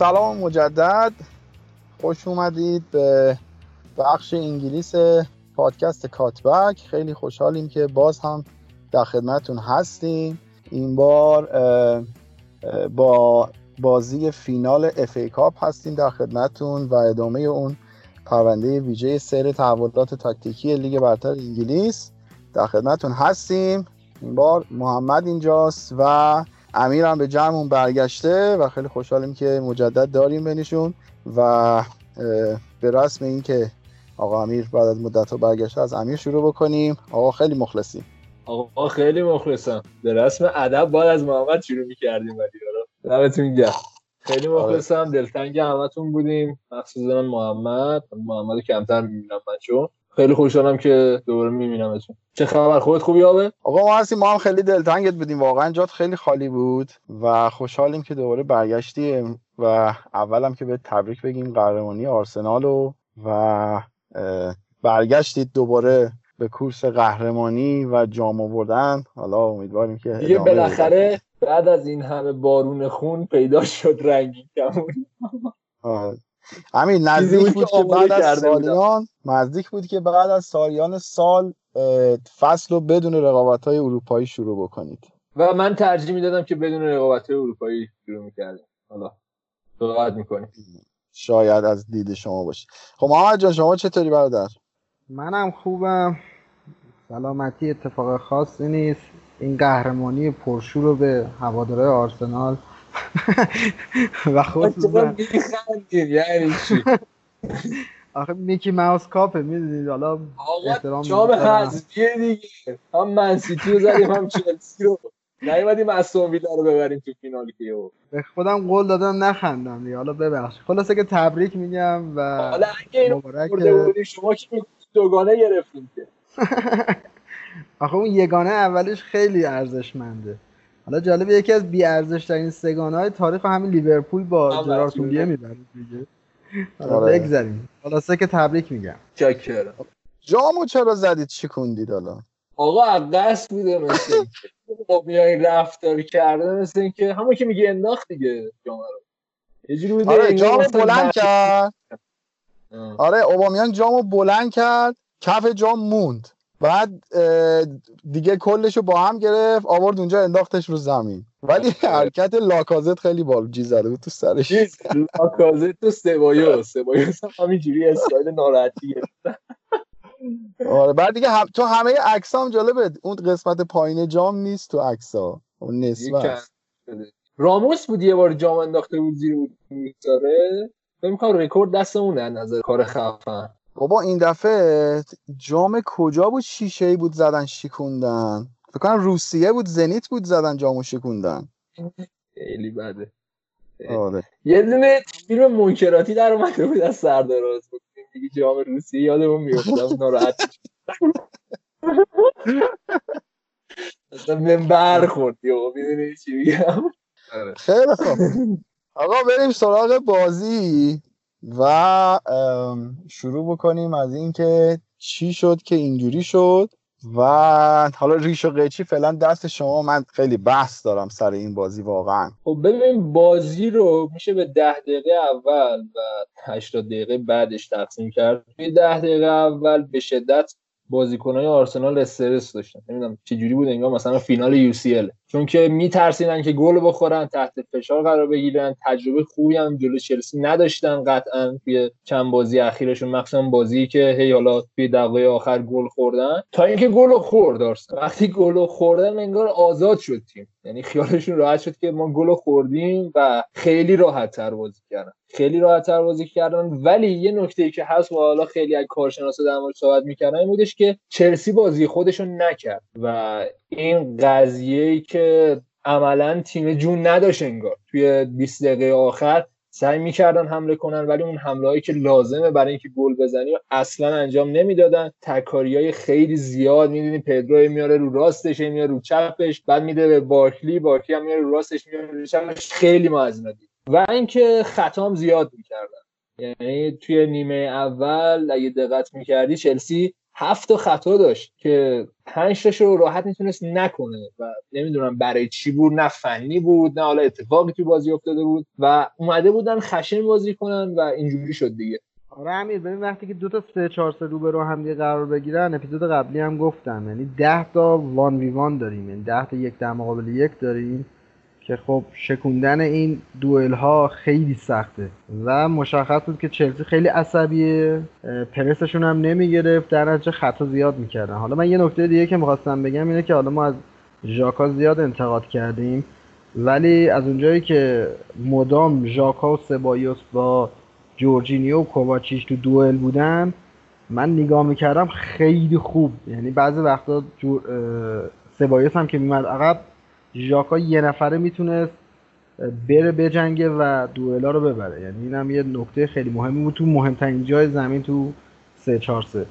سلام مجدد. خوش اومدید به بخش انگلیس پادکست کاتبک. خیلی خوشحالیم که باز هم در خدمتون هستیم. این بار با بازی فینال FA Cup هستیم در خدمتون و ادامه اون پرونده ویژه سر تحولات تاکتیکی لیگ برتر انگلیس در خدمتون هستیم. این بار محمد اینجاست و امیر هم به جمعمون برگشته و خیلی خوشحالیم که مجدد داریم بینشون و به رسم این که آقا امیر بعد از مدت ها برگشته از امیر شروع بکنیم. آقا خیلی مخلصیم. آقا خیلی مخلصم. به رسم ادب باید از محمد شروع می‌کردیم ولی دمتون گرم. خیلی آره. مخلصم. دلتنگ همتون بودیم. مخصوصا محمد. محمد کمتر می‌بینم من چون. خیلی خوشحالم که دوباره میبینمتون. چه خبر؟ خودت خوبی آبه؟ آقا ما هستیم. ما هم خیلی دلتنگت بودیم. واقعا جات خیلی خالی بود و خوشحالیم که دوباره برگشتیم و اولم که به تبریک بگیم قهرمانی آرسنال و و برگشتید دوباره به کورس قهرمانی و جام آوردن. حالا امیدواریم که دیگه بالاخره بعد از این همه بارون خون پیدا شد رنگی کمون. همین نزدیک بود که بعد از سالیان نزدیک بود که بعد از سالیان سال فصل رو بدون رقابت های اروپایی شروع بکنید. و من ترجیح می‌دادم که بدون رقابت های اروپایی شروع می‌کردیم حالا صحبت می‌کنیم. شاید از دید شما باشه. خب محمد جان شما چطوری برادر؟ منم خوبم. سلامتی اتفاق خاصی نیست. این قهرمانی پرشور رو به هواداره آرسنال و خود یعنی چی؟ آخه میکی ماوس کاپه می‌دونید. حالا احترام جام حذفیه دیگه. هم منسیتی رو زدیم هم چلسی رو. نیومدیم استون ویلا رو ببریم تو فینال که به خودم قول دادم نخندم دیگه. حالا ببخشید. خلاصه که تبریک میگم و حالا اگه مبارک شما که دوگانه گرفتیم که. آخه اون یگانه اولش خیلی ارزشمنده. حالا جالبه یکی از بی ارزش ترین سگانه های تاریخ همین لیورپول با جرارد تولیه می‌بره دیگه. حالا آره. بگذاریم. خلاصه که تبریک میگم. چکر جامو چرا زدید چی کندید حالا؟ آقا عقص بوده مثل خب میای رفتاری کرده مثل اینکه. همون که میگه انداخت دیگه جامو رو. یه جوری بوده آره جامو بلند کرد. آره اوبامیان جامو بلند کرد. کف جام موند. بعد دیگه کلش رو با هم گرفت آورد اونجا انداختش رو زمین. ولی حرکت لاکازت خیلی جی زده بود تو سرش. لاکازت تو سبایوس سبایوس هم همینجوری اسرائیل ناراحتی آره بعد دیگه هم... تو همه عکس هم جالبه. اون قسمت پایین جام نیست تو عکس. ها اون راموس بود یه بار جام انداخته بود زیر بود می‌ذاره کنم رکورد دست اونه نظر کار خفن. بابا این دفعه جام کجا بود شیشه ای بود زدن شیکوندن فکر کنم روسیه بود زنیت بود زدن جامو شیکوندن خیلی بده. آره. یه دونه فیلم منکراتی در اومده بود از سردراز بود دیگه جام روسیه یادمون میافتم ناراحت اصلا من برخورد یا می‌دونی چی میگم؟ آره. خیلی خوب. آقا بریم سراغ بازی. و شروع بکنیم از اینکه چی شد که اینجوری شد و حالا ریش و قیچی فعلا دست شما من خیلی بحث دارم سر این بازی واقعا. خب ببین بازی رو میشه به ده دقیقه اول و 80 دقیقه بعدش تقسیم کرد. توی ده دقیقه اول به شدت بازیکنهای آرسنال استرس داشتن. نمی‌دونم چه جوری بود انگار مثلا فینال یو سی ال. چون که میترسیدن که گل بخورن تحت فشار قرار بگیرن تجربه خوبی هم جلو چلسی نداشتن قطعا توی چند بازی اخیرشون مخصوصا بازی که هی حالا توی دقیقه آخر گل خوردن. تا اینکه گل خورد وقتی گل خوردن انگار آزاد شد تیم. یعنی خیالشون راحت شد که ما گل خوردیم و خیلی راحت تر بازی کردن. خیلی راحت تر بازی کردن. ولی یه نکته ای که هست و حالا خیلی از کارشناسا در مورد صحبت می‌کردن این بودش که چلسی بازی خودشون نکرد و این قضیه ای که عملا تیم جون نداشت انگار. توی 20 دقیقه آخر سعی می‌کردن حمله کنن ولی اون حمله هایی که لازمه برای اینکه گل بزنی اصلا انجام نمی‌دادن. تکاری های خیلی زیاد می‌دونی پدرو میاره رو راستش میاره رو چپش بعد میده به بارکلی بارکلی هم میاره رو راستش میاره رو چپش. خیلی ما از و اینکه خطام زیاد می‌کردن. یعنی توی نیمه اول اگه دقت می‌کردی چلسی هفت خطا داشت که پنج تاشو رو راحت می‌تونست نکنه و نمی‌دونم برای چی بود نه فنی بود نه حالا اتفاقی تو بازی افتاده بود و اومده بودن خشن بازی کنن و اینجوری شد دیگه. آره امیر ببین وقتی که دو تا سه چهار سه رو به رو هم دیگه قرار بگیرن اپیزود قبلی هم گفتم یعنی 10 تا وان وی وان داریم یعنی 10 تا یک در مقابل یک داریم. که خب شکوندن این دوئل ها خیلی سخته و مشخص بود که چلسی خیلی عصبیه پرسشون هم نمی‌گرفت در نتیجه خطا زیاد می‌کردن. حالا من یه نکته دیگه که می‌خواستم بگم اینه که حالا ما از ژاکا زیاد انتقاد کردیم ولی از اونجایی که مدام ژاکا و سبایوس با جورجینیو و کوواچیش تو دوئل بودن من نگاه می‌کردم خیلی خوب. یعنی بعضی وقتا جور... سبایوس هم که میمد عقب ژاکا یه نفره می‌تونست بره بجنگه و دوئلا رو ببره. یعنی اینم یه نکته خیلی مهمی بود تو مهمترین جای زمین تو 3 4 3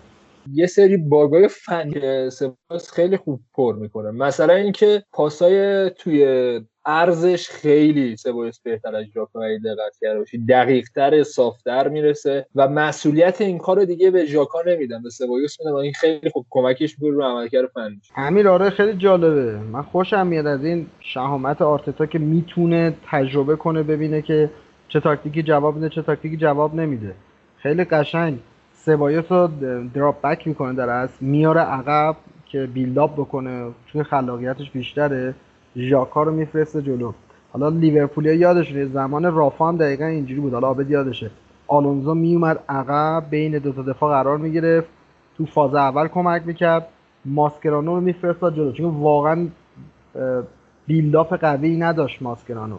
یه سری باگای فنی سپاس خیلی خوب پر می‌کنه. مثلا اینکه پاسای توی ارزش خیلی سبایس بهتر از ژاکا اگه دقت کرده باشی. دقیق تر صافتر می‌رسه و مسئولیت این کار رو دیگه به ژاکا نمیدن به سبایوس میدن و این خیلی خوب کمکش می‌کنه رو عملکرد فنیش امیر آره خیلی جالبه. من خوشم میاد از این شهامت آرتتا که می‌تونه تجربه کنه ببینه که چه تاکتیکی جواب میده چه تاکتیکی جواب نمیده. خیلی قشنگ. سبایوس رو دراپ بک می‌کنه در از میاره عقب که بیلداپ بکنه چون خلاقیتش بیشتره ژاکا رو میفرسته جلو. حالا لیورپولیا یادشونه زمان رافا هم دقیقا اینجوری بود. حالا آبد یادشه. آلونزو میومد عقب بین دو تا دفاع قرار می‌گرفت. تو فاز اول کمک می‌کرد. ماسکرانو رو میفرستاد جلو. چون واقعا بیلداپ قوی نداشت ماسکرانو.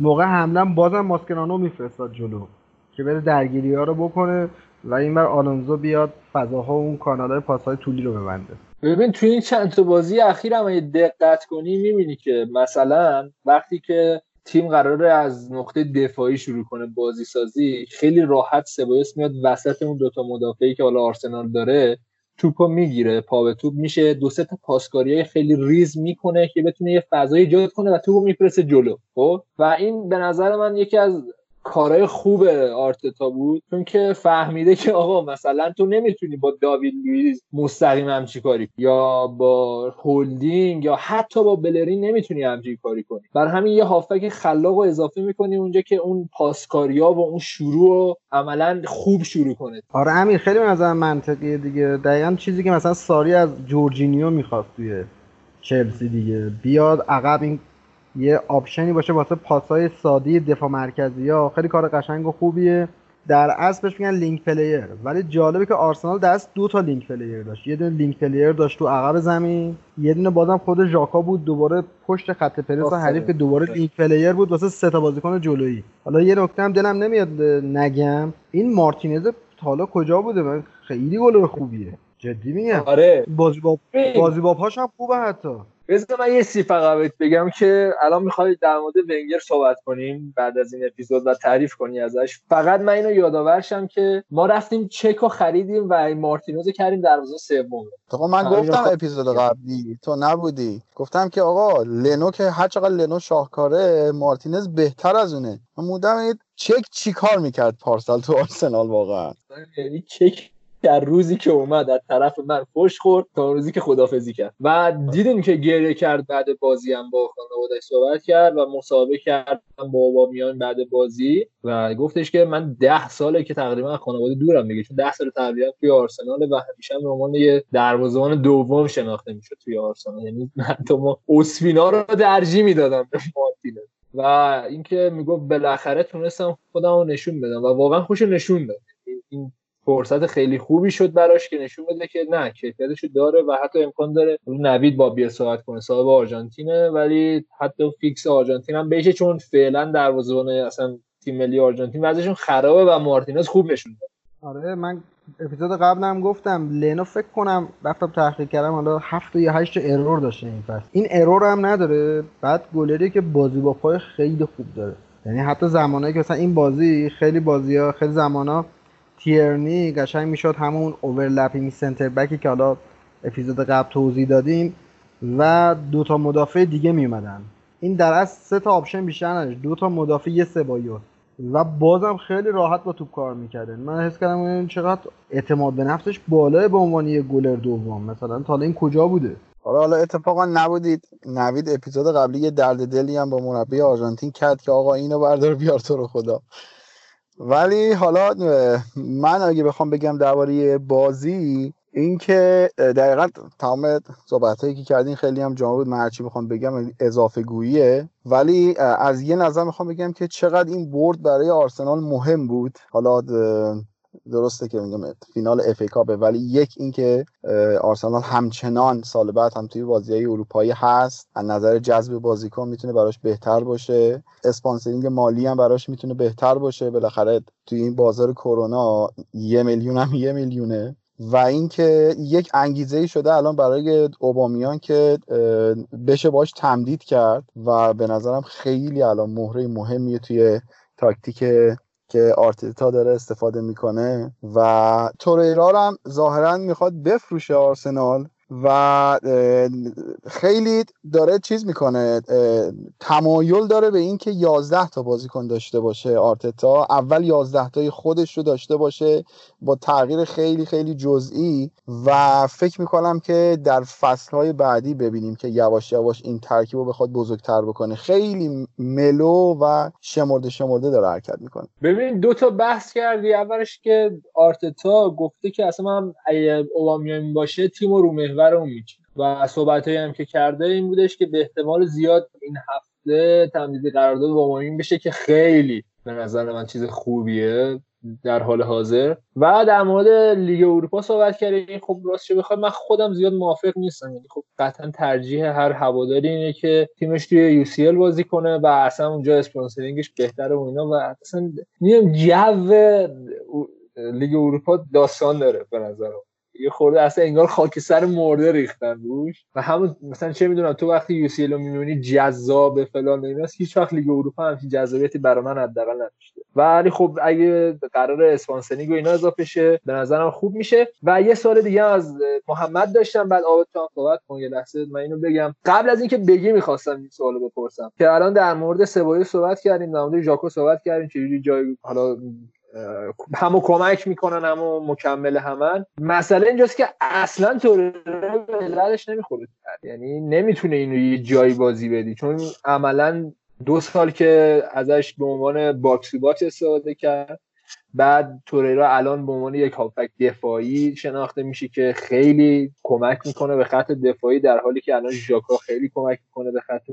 موقع حمله بازم ماسکرانو میفرستاد جلو. که بره درگیری ها رو بکنه. و این بر آلونزو بیاد فضاها اون کانال های پاس های طولی رو ببنده. ببین توی این چند تا بازی اخیر هم دقت کنی می‌بینی که مثلا وقتی که تیم قراره از نقطه دفاعی شروع کنه بازی سازی خیلی راحت سبایوس میاد وسط اون دوتا مدافعی که حالا آرسنال داره توپو می‌گیره پا به توپ میشه. دو سه تا پاسکاری خیلی ریز می‌کنه که بتونه یه فضای ایجاد کنه و توپو میفرسته جلو خب؟ و این به نظر من یکی از کارهای خوب آرتتا بود چون که فهمیده که آقا مثلا تو نمی‌تونی با داوید لوئیس مستقیم همچین کاری یا با هولدینگ یا حتی با بلرین نمی‌تونی همچی کاری کنی. بر همین یه هافبک خلاق و اضافه می‌کنی اونجا که اون پاسکاریا و اون شروع رو عملا خوب شروع کنه. آره امیر خیلی به نظرم منطقیه دیگه. دقیقا چیزی که مثلا ساری از جورجینیو می‌خواست توی چلسی دیگه بیاد عقب این یه option ی باشه واسه پاسای ساده دفاع مرکزی. ها خیلی کار قشنگ و خوبیه. در اصل بهش میگن link player. ولی جالبه که آرسنال دست دو تا link player داشت. یه دونه link player داشت تو عقب زمین. یه دونه بازم خود ژاکا بود دوباره پشت خط پرس حریف که دوباره link player بود واسه سه تا بازیکن جلویی. حالا یه نکته هم دلم نمیاد نگم. این مارتینز حالا کجا بوده؟ من خیلی گل خوبیه. جدی میگم. آره. بازی با بازی با پاش هم خوبه حتی. بذار من یه سی فقط بگم که الان می‌خوای در مورد ونگر صحبت کنیم بعد از این اپیزود و تعریف کنی ازش. فقط من اینو یادآورشم که ما رفتیم چک و خریدیم و مارتینوز کردیم دروازه سوم. آقا من گفتم اپیزود قبلی تو نبودی. گفتم که آقا لنو که هر چقدر لنو شاهکاره مارتینز بهتر از اونه. مودم چک چیکار می‌کرد پارسال تو آرسنال واقعا؟ یعنی چک در روزی که اومد از طرف من خوش خورد تا روزی که خدافزی کرد. و دیدیم که گریه کرد بعد بازی هم با خانوادش صحبت کرد و مصاحبه کرد با میان بعد بازی. و گفتش که من ده ساله که تقریبا خانواده دورم دیگه چون ده سال تقریبا توی آرسنال و همیشه به عنوان یه دروازه‌بان دوم شناخته می‌شد توی آرسنال. یعنی حتی ما اوسپینا رو ترجیح می‌دادم به مارتینز. و اینکه می‌گفت بالاخره تونستم خودم رو نشون بدم و واقعا خوب نشون داد. این فرصت خیلی خوبی شد براش که نشون بده که نه کیفیتشو داره و حتی امکان داره نوید باید بیاد صحبت کنه صاحب آرژانتینه ولی حتی fix آرژانتین هم بشه چون فعلا دروازه‌بان اصلا تیم ملی آرژانتین وضعشون خرابه و مارتینز خوب نشون داد. آره من اپیزود قبلم گفتم لنو فکر کنم رفتم تحقیق کردم حالا هفت یا هشت error داشته این فصل. این error هم نداره بعد گلری که بازی با پای خیلی خوب داره. یعنی حتی زمانایی که مثلا این بازی خیلی بازی ها خیلی زمانا تیرنی قشنگ می‌شد همون overlapping center back ی که حالا اپیزود قبل توضیح دادیم و دو تا مدافع دیگه میومدن این در اصل سه تا option بیشتر نداشت. دو تا مدافع یه سبایوس و بازم خیلی راحت با توپ کار می‌کردن. من حس کردم این چقدر اعتماد به نفسش بالاه به عنوان یه گلر دوم. مثلا تا این کجا بوده؟ حالا حالا اتفاقا نبودید. نوید اپیزود قبلی یه درد دلی هم با مربی آرژانتین کرد که آقا اینو بردار بیار تو رو خدا. ولی حالا من اگه بخوام بگم درباره بازی اینکه دقیقا تمام صحبت هایی که کردین خیلی هم جامع بود من هرچی بخوام بگم اضافه گوییه. ولی از یه نظر می‌خوام بگم که چقدر این برد برای آرسنال مهم بود. حالا درسته که میگم فینال FA Cup ه ولی یک اینکه آرسنال همچنان سال بعد هم توی بازی های اروپایی هست. از نظر جذب بازیکن می‌تونه براش بهتر باشه. sponsoring مالی هم براش می‌تونه بهتر باشه. بالاخره توی این بازار کرونا یه میلیون هم یه میلیونه. و اینکه یک انگیزه ای شده الان برای اوبامیان که بشه باش تمدید کرد. و به نظرم خیلی الان مهره مهمیه توی تاکتیک که آرتتا داره استفاده می‌کنه و توریرا هم ظاهرا می‌خواد بفروشه آرسنال. و خیلی داره چیز می‌کنه تمایل داره به اینکه 11 تا بازیکن داشته باشه آرتتا. اول 11 تای خودش رو داشته باشه با تغییر خیلی خیلی جزئی و فکر می‌کنم که در فصلهای بعدی ببینیم که یواش یواش این ترکیب رو بخواد بزرگتر بکنه. خیلی ملو و شمرده شمرده داره حرکت می‌کنه. ببین دو تا بحث کردی. اولش که آرتتا گفته که اصلا من اولامیان باشه تیم رو محور اون و صحبت هم که کرده این بودش که به احتمال زیاد این هفته تمدید قرارداد با بشه که خیلی به نظر من چیز خوبیه در حال حاضر. و در مورد لیگ اروپا صحبت کردیم. خب راستش بخواد من خودم زیاد موافق نیستم. یعنی خب قطعا ترجیح هر هواداری اینه که تیمش توی یو سی بازی کنه و اصلا اونجا اسپانسرینگش بهتره و اینا. و اصلا نیم جو لیگ اروپا داستان داره به نظرم. یه خورده اصلا انگار خاک مرده ریختن روش. و همون مثلا چه می‌دونم تو وقتی UCL رو می‌بینی جذاب فلان ایناست هیچ وقت لیگ اروپا همچین جذابیتی برای من حداقل نداشته. ولی خب اگه قرار sponsoring و اینا اضافه شه به نظرم خوب میشه. و یه سوال دیگه از محمد داشتم بعد آبت هم صحبت کن یه لحظه من اینو بگم. قبل از اینکه بگی می‌خواستم این سوالو بپرسم. که الان در مورد سبایوس صحبت کردیم در مورد ژاکا صحبت کردیم چجوری جای حالا همو کمک می‌کنن همو مکمل همن. مسئله اینجاست که اصلا تو علتش نمی‌خوره. یعنی نمی‌تونه اینو یه جایی بازی بدی. چون عملا دو سال که ازش به عنوان باکس باکس استفاده کرد بعد توریرا الان به عنوان یک هافک دفاعی شناخته میشه که خیلی کمک می‌کنه به خط دفاعی در حالی که الان ژاکا خیلی کمک می‌کنه به خط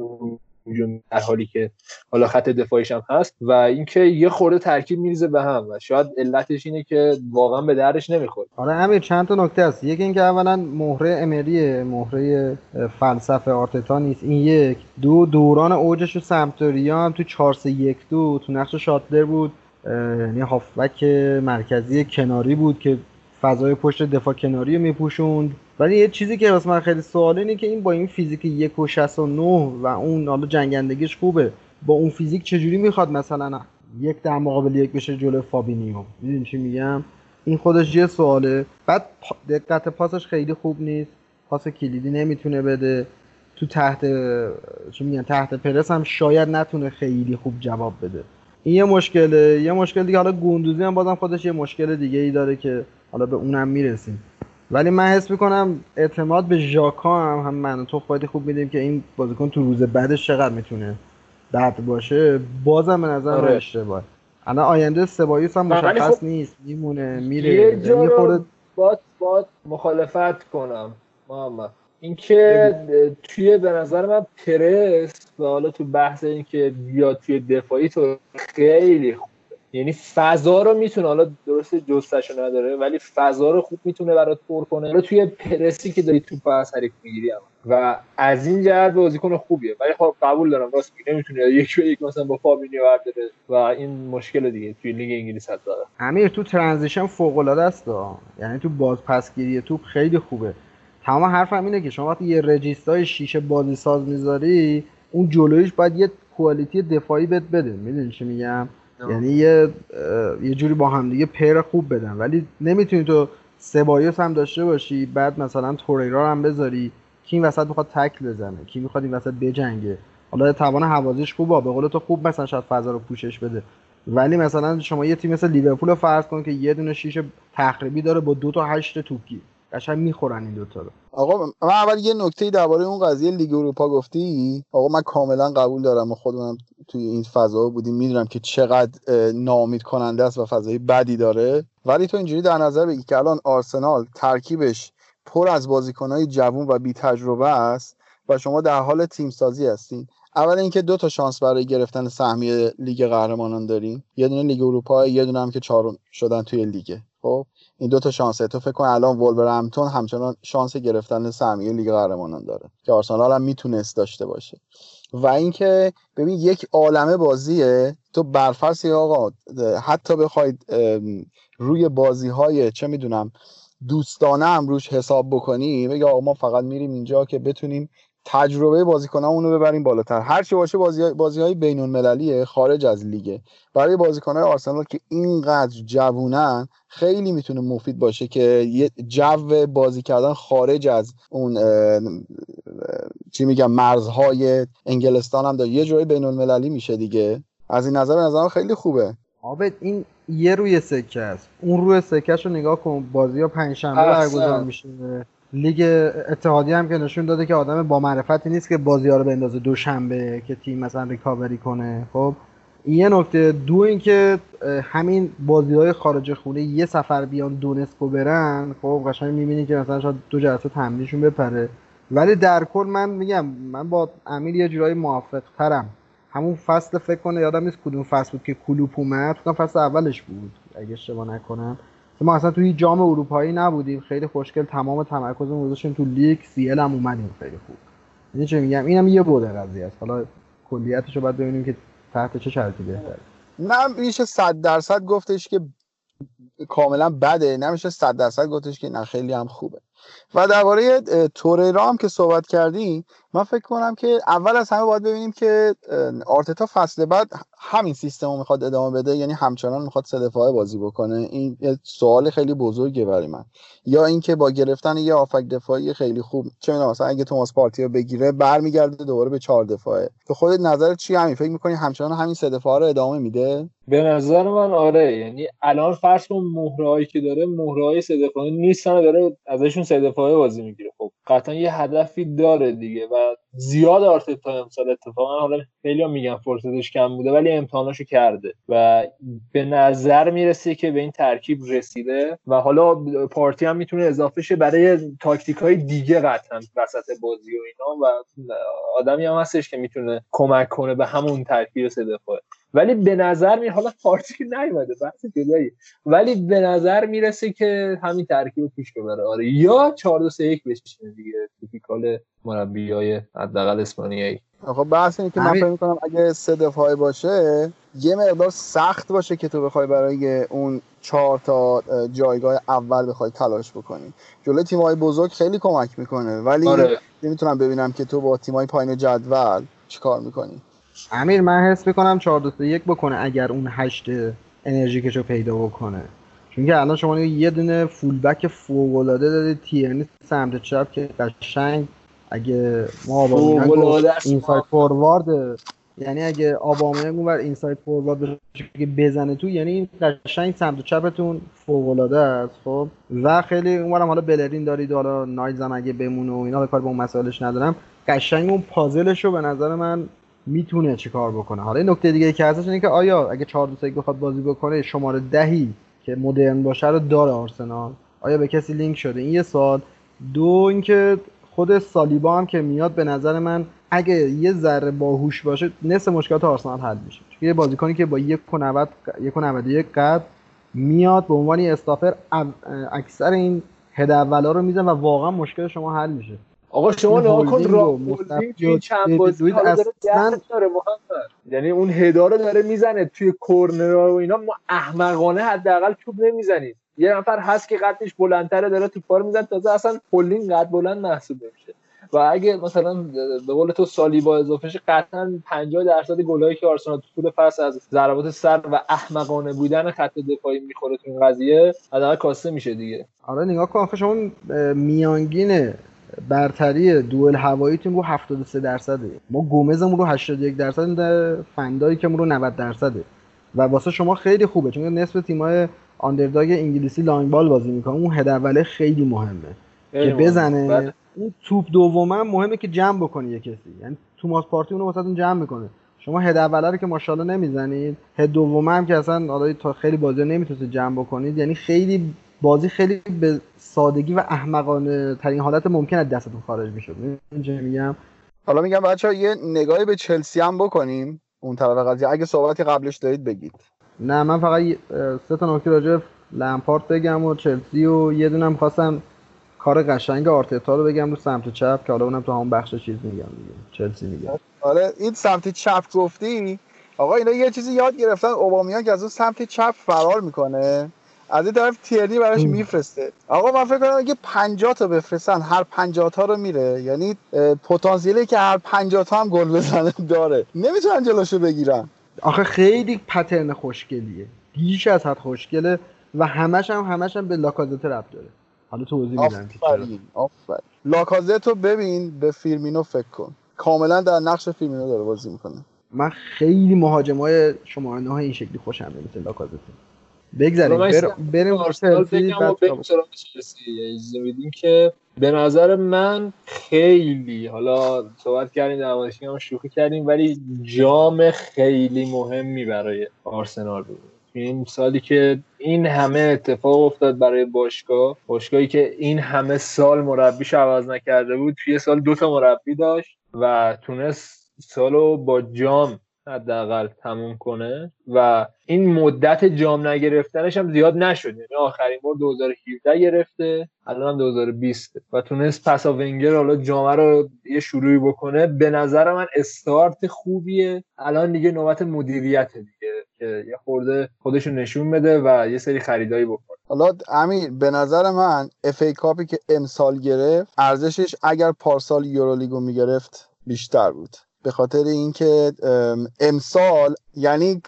در حالی که حالا خط دفاعیش هم هست و اینکه یه خورده ترکیب میریزه به هم و شاید علتش اینه که واقعا به دردش نمی‌خوره. آره امیر چند تا نکته هست. یکی اینکه اولا مهره امریه مهره فلسفه آرتتا نیست. این یک. دو دوران اوجش و سمتوریا هم تو 4 3 1 2 تو نقش شاتلر بود. یعنی هافبک مرکزی کناری بود که فضای پشت دفاع کناری رو میپوشوند. ولی یه چیزی که واسه من خیلی سواله اینه که این با این فیزیک 1 و 69 و اون حالا جنگندگیش خوبه. با اون فیزیک چجوری می‌خواد مثلا یک در مقابل یک بشه جلو فابینیو. می‌دونی چی میگم؟ این خودش یه سواله. بعد دقت پاسش خیلی خوب نیست. پاس کلیدی نمی‌تونه بده. تو تحت چی میگن تحت پرس هم شاید نتونه خیلی خوب جواب بده. این یه مشکله. یه مشکل دیگه حالا گوندوزی هم بازم خودش یه مشکل دیگه ای داره که حالا به اونم می‌رسیم. ولی من حس می‌کنم اعتماد به ژاکا هم هم من تو خودی خوب میدیم که این بازیکن تو روز بعدش چقدر می‌تونه درد باشه. بازم به نظر آره. اشتباه الان آینده سبایوس هم مشخص خب نیست. میمونه میره یه جا رو بات بات مخالفت کنم. محمد. اینکه توی به نظر من پرس و حالا تو بحث اینکه بیاد توی دفاعی تو خیلی یعنی فضا رو می‌تونه حالا درست جستشو نداره ولی فضا رو خوب می‌تونه برات پر کنه. حالا توی پرسی که داری توپ از حریف می‌گیری و از این جهت بازیکن خوبیه. ولی خب قبول دارم راست میگه نمی‌تونه یک به یک مثلا با فابینیو برداره و این مشکل دیگه توی لیگ انگلیس هست داره. امیر تو transition فوق العاده است یعنی تو باز پسگیری توپ خیلی خوبه. تمام حرفم اینه که شما وقتی یه regista ی شیشه بازی ساز می‌ذاری اون جلویش باید یه quality دفاعی بهت بده. می‌دونی چی میگم؟ یعنی یه یه جوری با هم دیگه pair خوب بدن. ولی نمی‌تونی تو سبایوس هم داشته باشی بعد مثلا توریرا هم بذاری کی این وسط می‌خواد تکل بزنه کی می‌خواد این وسط بجنگه. حالا توان حوازیش خوبه به قول تو خوب مثلا شاید فضا رو پوشش بده. ولی مثلا شما یه تیم مثل لیورپول فرض کن که یه دونه شیش تخریبی داره با دو تا هشت توپگیر قشنگ می‌خورن این دوتا رو. آقا من اول یه نکته درباره اون قضیه لیگ اروپا گفتی؟ آقا من کاملا قبول دارم و خودمون توی این فضا بودیم می‌دونم که چقدر ناامید کننده است و فضای بدی داره. ولی تو اینجوری در نظر بگی که الان آرسنال ترکیبش پر از بازیکنهای جوون و بی تجربه است و شما در حال تیم سازی هستین. اول اینکه دو تا شانس برای گرفتن سهمیه لیگ قهرمانان داریم یه دونه لیگ اروپا یه دونه هم که چهارم شدن توی لیگ. خب این دو تا شانسه. تو فکر کن الان ولورهمپتون همچنان شانس گرفتن سهمیه لیگ قهرمانان داره که آرسنال هم می‌تونست داشته باشه. و اینکه ببین یک عالمه بازیه. تو برفرض آقا حتی بخواید روی بازی های چه می‌دونم دوستانه هم روش حساب بکنی بگی آقا ما فقط میریم اینجا که بتونیم تجربه بازیکنامون رو ببریم بالاتر. هر چی باشه بازی بازی های بین المللیه خارج از لیگه. برای بازیکن های آرسنال که اینقدر جوونن خیلی می‌تونه مفید باشه که یه جو بازی کردن خارج از اون چی میگم مرزهای انگلستان هم داره. یه جوری بین المللی میشه دیگه. از این نظر نظرم خیلی خوبه. آبد این یه روی سکه است. اون روی سکهش رو نگاه کن بازی ها پنجشنبه برگزار میشه. لیگ اتحادیه هم که نشون داده که آدم با معرفتی نیست که بازی ها رو بندازه دوشنبه که تیم مثلا ریکاوری کنه. خب یه نکته دو اینکه همین بازی های خارج خونه یه سفر بیان دونسکو برن خب قشنگ می‌بینی که مثلا شاید دو جلسه تمرینشون بپره. ولی در کل من میگم من با امیر یه جورایی موافق ترم همون فصل فکر کنه یادم نیست کدوم فصل بود که کلوپ اومد. فصل اولش بود اگه اشتباه نکنم. ما اصلا توی جام اروپایی نبودیم. خیلی خوشگل تمام تمرکزمون گذاشتیم تو لیگ. سی هم اومدیم. خیلی خوب. یعنی چه میگم؟ اینم یه بوده قضیه است. حالا کلیتش رو باید ببینیم که تحت چه شرطی بهتره. نه میشه 100 درصد گفتش که کاملا بده. نمیشه 100 درصد گفتش که نه خیلی هم خوبه. و درباره توریرا هم که صحبت کردیم من فکر کنم که اول از همه باید ببینیم که آرتتا فصل بعد همین سیستم رو می‌خواد ادامه بده یعنی همچنان می‌خواد سه دفاعه بازی بکنه. این سوال خیلی بزرگه برای من. یا اینکه با گرفتن یه آفک دفاعی خیلی خوب چه می‌دونم مثلا اگه توماس پارتی رو بگیره برمیگرده دوباره به چهار دفاعه. تو خودت نظر چی همین فکر می‌کنی همچنان همین سه دفاعه رو ادامه میده؟ به نظر من آره یعنی الان فرض کن مهرهایی که داره مهرهای سه دفاعه نیستن داره ازشون سه دفاعه بازی می‌گیره. خب قطعا یه هدفی داره دیگه و زیاد آرتتا امسال اتفاقا حالا خیلی میگن فرصتش کم بوده ولی امتحاناشو کرده و به نظر می‌رسه که به این ترکیب رسیده و حالا پارتی هم می‌تونه اضافه شه برای تاکتیک های دیگه قطعا وسط بازی و اینا و آدمی هم هستش که می‌تونه کمک کنه به همون ترکیب سه دفاعه ولی به نظر می حالا پارتی نیومده بحث جدایی ولی به نظر می‌رسه که همین ترکیب پیش ببره. آره یا 4 2 3 1 بشینه دیگه تیپیکال مربیای حداقل اسپانیایی. آقا بحث اینه که من فکر می‌کنم اگه سه دفاعه باشه یه مقدار سخت باشه که تو بخوای برای اون چهار تا جایگاه اول بخوای تلاش بکنی. جلوی تیم‌های بزرگ خیلی کمک می‌کنه. ولی آره. نمی‌تونم ببینم که تو با تیم‌های پایین جدول چیکار می‌کنی. امیر من حس می‌کنم 4 2 1 بکنه اگر اون هشت انرژیکشو پیدا بکنه. چون که الان شما یه دونه فولبک فوق العاده دارید تیرنی سمت چپ که قشنگ اگه ما آبامیانگ اینسایت فوروارد یعنی اگه آبامیانگ اونور اینسایت فوروارد بشه که بزنه تو یعنی این قشنگ سمت چپتون فوق العاده است خب؟ و خیلی اونورم حالا بلرین دارید حالا نایز هم اگه بمونه و اینا به کار به اون مسائلش ندارم. قشنگ اون پازلش رو به نظر من می‌تونه چیکار بکنه؟ حالا نکته دیگه که هستش اینه که آیا اگه 4 2 بخواد بازی بکنه شماره دهی که مدرن باشه رو داره آرسنال؟ آیا به کسی لینک شده؟ این یه سال دو اینکه خود سالیبا هم که میاد به نظر من اگه یه ذره باهوش باشه نصف مشکلات آرسنال حل میشه. چون یه بازیکنی که با یک و یک قد میاد به عنوان استافر اکثر این هد اولا رو میزن و واقعا مشکل شما حل میشه. آقا شما نگاه کن را توی چند بازی اصلا داره محمد. یعنی اون هدا رو داره می‌زنه توی کورنر و اینا. ما احمقانه حداقل چوب نمی‌زنیم. یه نفر هست که قدش بلندتره داره تو پار میزن تازه اصلا پولین قد بلند محسوب میشه. و اگه مثلا به قول تو سالی با اضافه قطعا 50 درصد گلایی که آرسنال تو طول فصل از ضربات سر و احمقانه بودن خط دفاعی می‌خوره تو این قضیه حداقل کاسته میشه دیگه. آره نگاه کن شما میانگین برتری دوئل هواییتون رو 73 درصده. ما گومزمون رو 81 درصد فندایی که رو 90 درصده. و واسه شما خیلی خوبه چون نصف تیمای آندرداگ انگلیسی لانگ بال بازی می‌کنه. اون هد اوله خیلی مهمه. که بزنه. بله. اون توپ دومم مهمه که جمع بکنی یه کسی. یعنی توماس پارتی اونو واسهتون جمع می‌کنه. شما هد اوله رو که ماشاءالله نمی‌زنید هد دومه هم که اصلا حالا تا خیلی بازی نمی‌تونید جمع بکنید یعنی خیلی بازی خیلی به سادگی و احمقانه ترین حالت ممکن از دستتون خارج می‌شد. اینجا میگم؟ حالا میگم بچه یه نگاهی به چلسی هم بکنیم اون طرف قضیه. اگه صحبتی قبلش دارید بگید. نه من فقط سه تا نکته راجع لمپارت بگم و چلسی و یه دونم خواستم کار قشنگ آرتتا رو بگم رو سمت چپ که حالا اونم تو همون بخش چیز میگم دیگه. چلسی میگم. آره این سمت چپ گفتی آقا اینا یه چیزی یاد گرفتن. اوبامیان که از اون سمت چپ فرار می‌کنه. از این طرف تیرنی براش میفرسته. آقا من فکر کنم اگه 50 تا بفرستن هر 50 تا رو میره. یعنی پتانسیلی که هر 50 تا هم گل بزنه داره. نمی‌تونن جلوشو بگیرن. آخه خیلی پترن خوشگلیه. بیش از حد خوشگله و همش هم همش هم به لاکازت رب داره. حالا توضیح میدم آفرین آفرین. لاکازت رو ببین به فیرمینو فکر کن. کاملا در نقش فیرمینو داره بازی می‌کنه. من خیلی مهاجمای شما های این شکلی خوشم میاد مثل لاکازت. بگذاریم بریم آرسنال که به نظر من خیلی حالا صحبت کردیم در موردش هم شوخی کردیم ولی جام خیلی مهمی برای آرسنال بود. این سالی که این همه اتفاق افتاد برای باشگاه باشگاهی که این همه سال مربیش عوض نکرده بود توی سال دو تا مربی داشت و تونست سالو با جام حداقل تموم کنه و این مدت جام نگرفتنش هم زیاد نشد. یعنی آخرین بار 2017 گرفته الان هم 2020 و تونست پسا ونگر حالا جام رو یه شروعی بکنه. به نظر من استارت خوبیه. الان دیگه نوبت مدیریت دیگه که یه خورده خودشون نشون بده و یه سری خریدایی بکنه. حالا امیر به نظر من اف ای کاپی که امسال گرفت ارزشش اگر پارسال یورولیگو می‌گرفت بیشتر بود. به خاطر اینکه امسال یعنی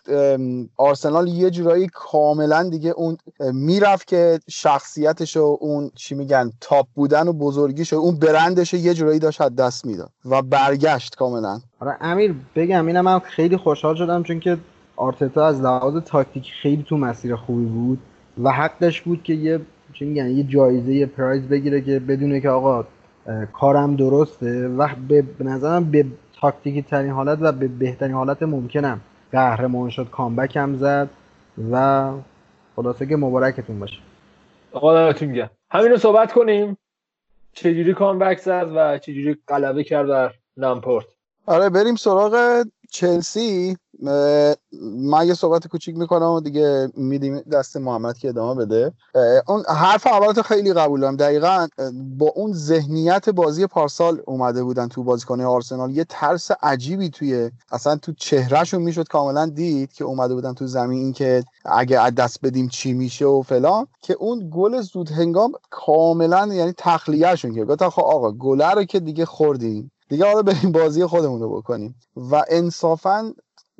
آرسنال یه جورایی کاملا دیگه اون می‌رفت که شخصیتش و اون چی میگن تاپ بودن و بزرگیش و اون برندش یه جورایی داشت از دست می‌داد و برگشت کاملا. آره امیر بگم اینم من خیلی خوشحال شدم چون که آرتتا از لحاظ تاکتیک خیلی تو مسیر خوبی بود و حقش بود که یه چی میگن یه جایزه یه پرایز بگیره که بدونه که آقا کارم درسته و به نظرم به تاکتیکی ترین حالت و به بهترین حالت ممکنم. قهرمان شد کامبک هم زد و خلاصه که مبارکتون باشه. آقا دمتون گرم. همین رو صحبت کنیم. چجوری کامبک زد و چجوری غلبه کرد در لامپورت؟ آره بریم سراغ چلسی من یه صحبت کوچیک می‌کنم و دیگه میدیم دست محمد که ادامه بده. اون حرف اولات خیلی قبولم دقیقا با اون ذهنیت بازی پارسال اومده بودن تو بازیکنه آرسنال. یه ترس عجیبی توی اصلا تو چهرهشون می‌شد کاملا دید که اومده بودن تو زمین که اگه از دست بدیم چی میشه و فلان. که اون گل زود هنگام کاملا یعنی تخلیهشون که گفتن خب آقا گله رو که دیگه خوردیم. دیگه حالا بریم بازی خودمون رو بکنیم. و انصافا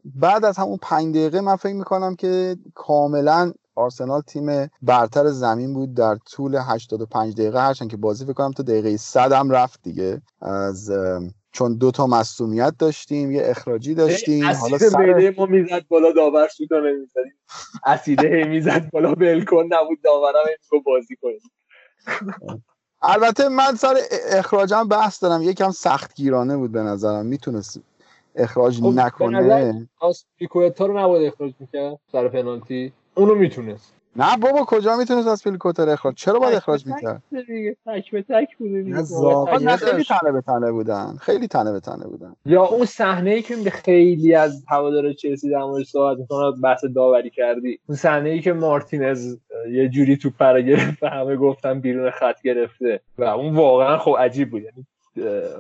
بعد از همون پنج دقیقه من فکر می‌کنم که کاملا آرسنال تیم برتر زمین بود در طول 85 دقیقه. هرچند که بازی فکر کنم تا دقیقه 100 هم رفت دیگه. از چون دو تا مصونیت داشتیم یه اخراجی داشتیم حالا سر... ما می‌زد بالا داور سوتا نمی‌زدیم اسیده می‌زد بالا بلکن نبود داورم این بازی کنیم. البته من سر اخراجم بحث دارم. یکم سختگیرانه بود به نظرم. می‌تونست اخراج خب نکنه. آسپیکوتا رو نباید اخراج می‌کرد سر پنالتی؟ اونو می‌تونست. نه بابا کجا می‌تونست از پیلکوتر اخراج؟ چرا باید اخراج می‌کرد؟ تک به تک بوده نه خیلی تنه به تنه بودن. خیلی تنه به تنه بودن. یا اون صحنه ای که خیلی از هوادار چلسی در مورد صحبت می‌کنه بحث داوری کردی. اون صحنه ای که مارتینز یه جوری تو پر گرفت همه گفتن بیرون خط گرفته. و اون واقعا خب عجیب بود. یعنی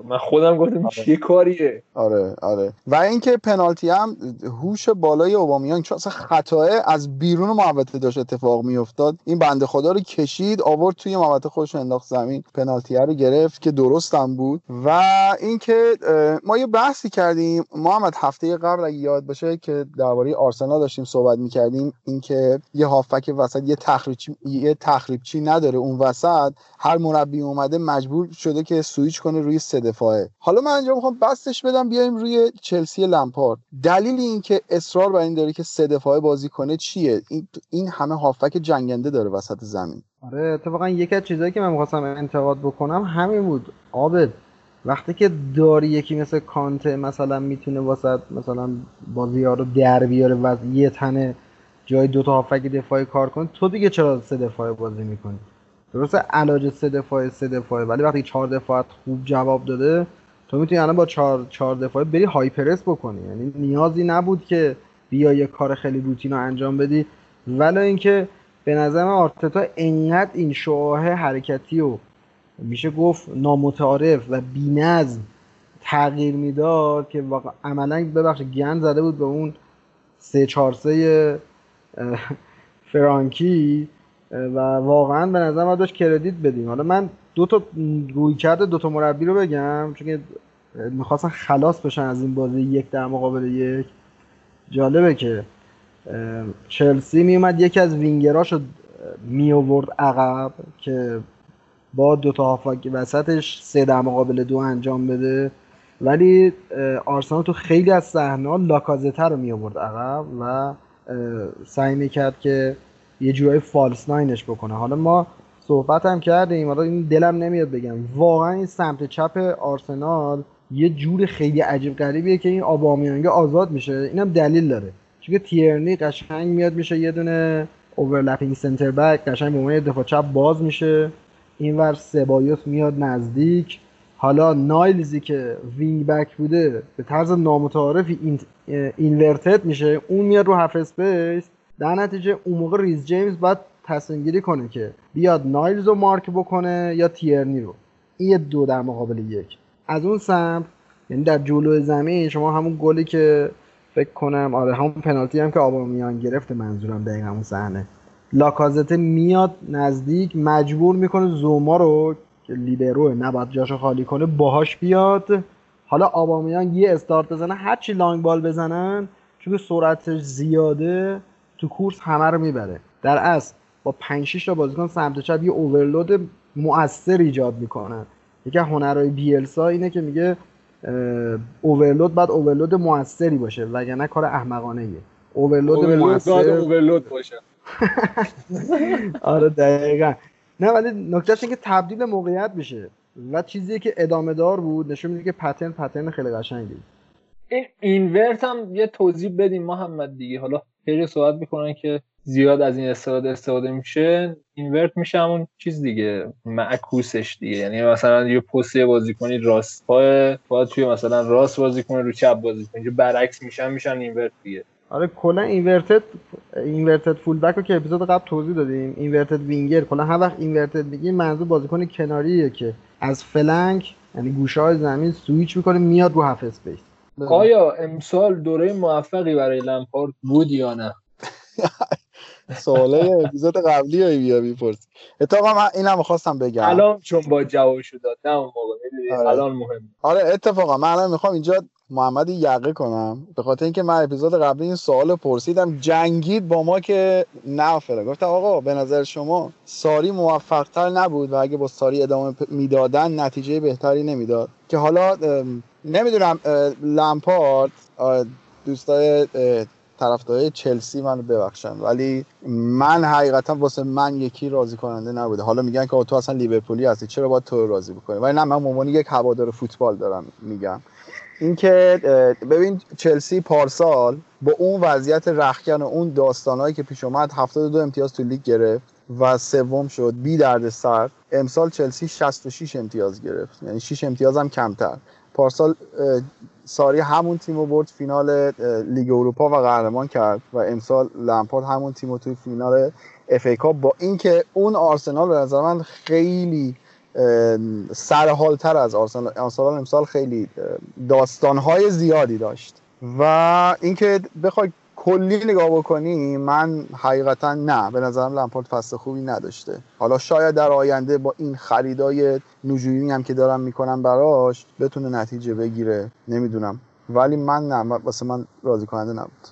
من خودم گفتم آره. چه کاریه. آره آره. و اینکه پنالتی هم هوش بالای اوبامیان چون اصلا خطاه از بیرون محوطه داشت اتفاق میافتاد. این بنده خدا رو کشید آورد توی محوطه خودش انداخت زمین. پنالتی رو گرفت که درست هم بود. و اینکه ما یه بحثی کردیم. محمد هفته قبل اگه یاد باشه که درباره آرسنال داشتیم صحبت می‌کردیم. اینکه یه هافک وسط یه تخریبچی یه تخریبچی نداره اون وسط. هر مربی اومده مجبور شده که سویچ کنه روی سه دفاعه. حالا من اینجا می‌خوام بستش بدم بیایم روی چلسی لمپارد. دلیل اینکه اصرار بر این داره که سه دفاعه بازی کنه چیه؟ این, این همه هافک جنگنده داره وسط زمین. آره اتفاقا یکی از چیزهایی که من می‌خواستم انتقاد بکنم همین بود. عابد وقتی که داری یکی مثل کانته مثلا می‌تونه واسه مثلا بازی ها رو در بیاره و یه تنه جای دوتا هافک دفاعی کار کن تو دیگه چرا سه دفاعی بازی می‌کنی؟ درسته علاج سه دفاعی سه دفاعی ولی وقتی چهار دفاعت خوب جواب داده تو می‌تونی الان با چهار, چهار دفاعی بری های پرس بکنی. یعنی نیازی نبود که بیا یه کار خیلی روتین رو انجام بدی. ولی اینکه به نظر من آرتتا انقدر این شعاه حرکتی و میشه گفت نامتعارف و بینظم تغییر می‌داد که واقعا عملا ببخش گند زده بود به اون سه چهار سه فرانکی. و واقعا به نظر ما داشت کردیت بدیم. حالا من دو تا روی کرده دو تا مربی رو بگم چون می‌خواستن خلاص بشن از این بازی یک در مقابل یک. جالبه که چلسی میومد یکی از وینگراشو می آورد عقب که با دو تا هافک وسطش سه در مقابل دو انجام بده. ولی آرسنال تو خیلی از صحنه لاکازته رو می آورد عقب و سعی می‌کرد که یه جورایی فالس ناینش بکنه. حالا ما صحبت هم کردیم حالا این دلم نمیاد بگم. واقعا این سمت چپ آرسنال یه جور خیلی عجیب غریبیه که این آبامیانگ آزاد میشه. اینم دلیل داره. چون تیرنی قشنگ میاد میشه یه دونه اوورلپینگ سنتر بک قشنگ به عنوان دفاع چپ باز میشه. اینور سبایوس میاد نزدیک. حالا نایلزی که wing back بوده به طرز نامتعارفی این inverted میشه. اون میاد رو half space در نتیجه اون موقع ریس جیمز باید تصمیم گیری کنه که بیاد نایلز رو مارک بکنه یا تیرنی رو. این دو در مقابل یک. از اون سمت یعنی در جلو زمین شما همون گلی که فکر کنم آره همون پنالتی هم که آبامیان گرفته منظورم دقیقا همون صحنه. لاکازته میاد نزدیک مجبور می‌کنه زوما رو که لیبروه نباید جاشو خالی کنه باهاش بیاد. حالا آبامیان یه استارت بزنه هرچی لانگ بال بزنن چون سرعتش زیاده تو کورس همه رو می‌بره. در اصل با 5 6 تا بازیکن سمت چپ یه اوورلود مؤثر ایجاد می‌کنن یکی هنرهای بیلسا اینه که میگه اوورلود بعد اوورلود موثری باشه وگرنه کار احمقانه ایه اوورلود موثر اوورلود باشه. آره دقیقا. نه ولی نکتهش که تبدیل موقعیت بشه. و چیزی که ادامه دار بود نشون میده که پترن پترن خیلی قشنگی این اینورت هم یه توضیح بدیم محمد دیگه. حالا خیلی صحبت می‌کنن که زیاد از این استفاده استفاده میشه اینورت میشه همون چیز دیگه معکوسش دیگه. یعنی مثلا یه پست بازی کنی راست پای باید توی مثلا راست بازی کنی رو چپ بازی کنی برعکس میشن میشن اینورت دیگه. آره کلا inverted inverted full back رو که اپیزود قبل توضیح دادیم. inverted winger. کلا هر وقت inverted میگیم منظور بازیکن کناریه که از flank یعنی گوشه های زمین سویچ می‌کنه میاد رو half space. آیا امسال دوره موفقی برای لمپارد بود یا نه؟ سواله اپیزود قبلی هایی بیا می‌پرسی. اتفاقا من اینم خواستم بگم. الان چون با جوابشو داد نه اون موقع. آره. الان مهم. آره اتفاقا من الان می‌خوام اینجا محمد یقه کنم. به خاطر اینکه من اپیزود قبلی این سوال پرسیدم جنگید با ما که نه گفتم آقا به نظر شما ساری موفقتر نبود؟ و اگه با ساری ادامه می‌دادن نتیجه بهتری نمی‌داد. که حالا نمی‌دونم لمپارد دوستای طرفدارای چلسی منو ببخشن ولی من حقیقتا واسه من یکی راضی کننده نبوده. حالا میگن که تو اصلا لیورپولی هستی چرا باید تو راضی بکنی؟ ولی نه من عنوان یک هوادار فوتبال دارم میگم. اینکه ببین چلسی پارسال با اون وضعیت رختکن و اون داستانهایی که پیش اومد 72 امتیاز تو لیگ گرفت. و سوم شد بی درد سر. امسال چلسی 66 امتیاز گرفت. یعنی 6 امتیاز هم کمتر. پارسال ساری همون تیم رو برد فینال لیگ اروپا و قهرمان کرد و امسال لمپارد همون تیم رو توی فینال FA با اینکه اون آرسنال به نظر من خیلی سرحالتر از آرسنال. آرسنال امسال خیلی داستانهای زیادی داشت. و اینکه بخوای کلی نگاه بکنی من حقیقتا نه. به نظرم لمپارد فصل خوبی نداشته. حالا شاید در آینده با این خریدای نجومی هم که دارم می‌کنم براش بتونه نتیجه بگیره. نمی‌دونم. ولی من نه. واسه من راضی کننده نبود.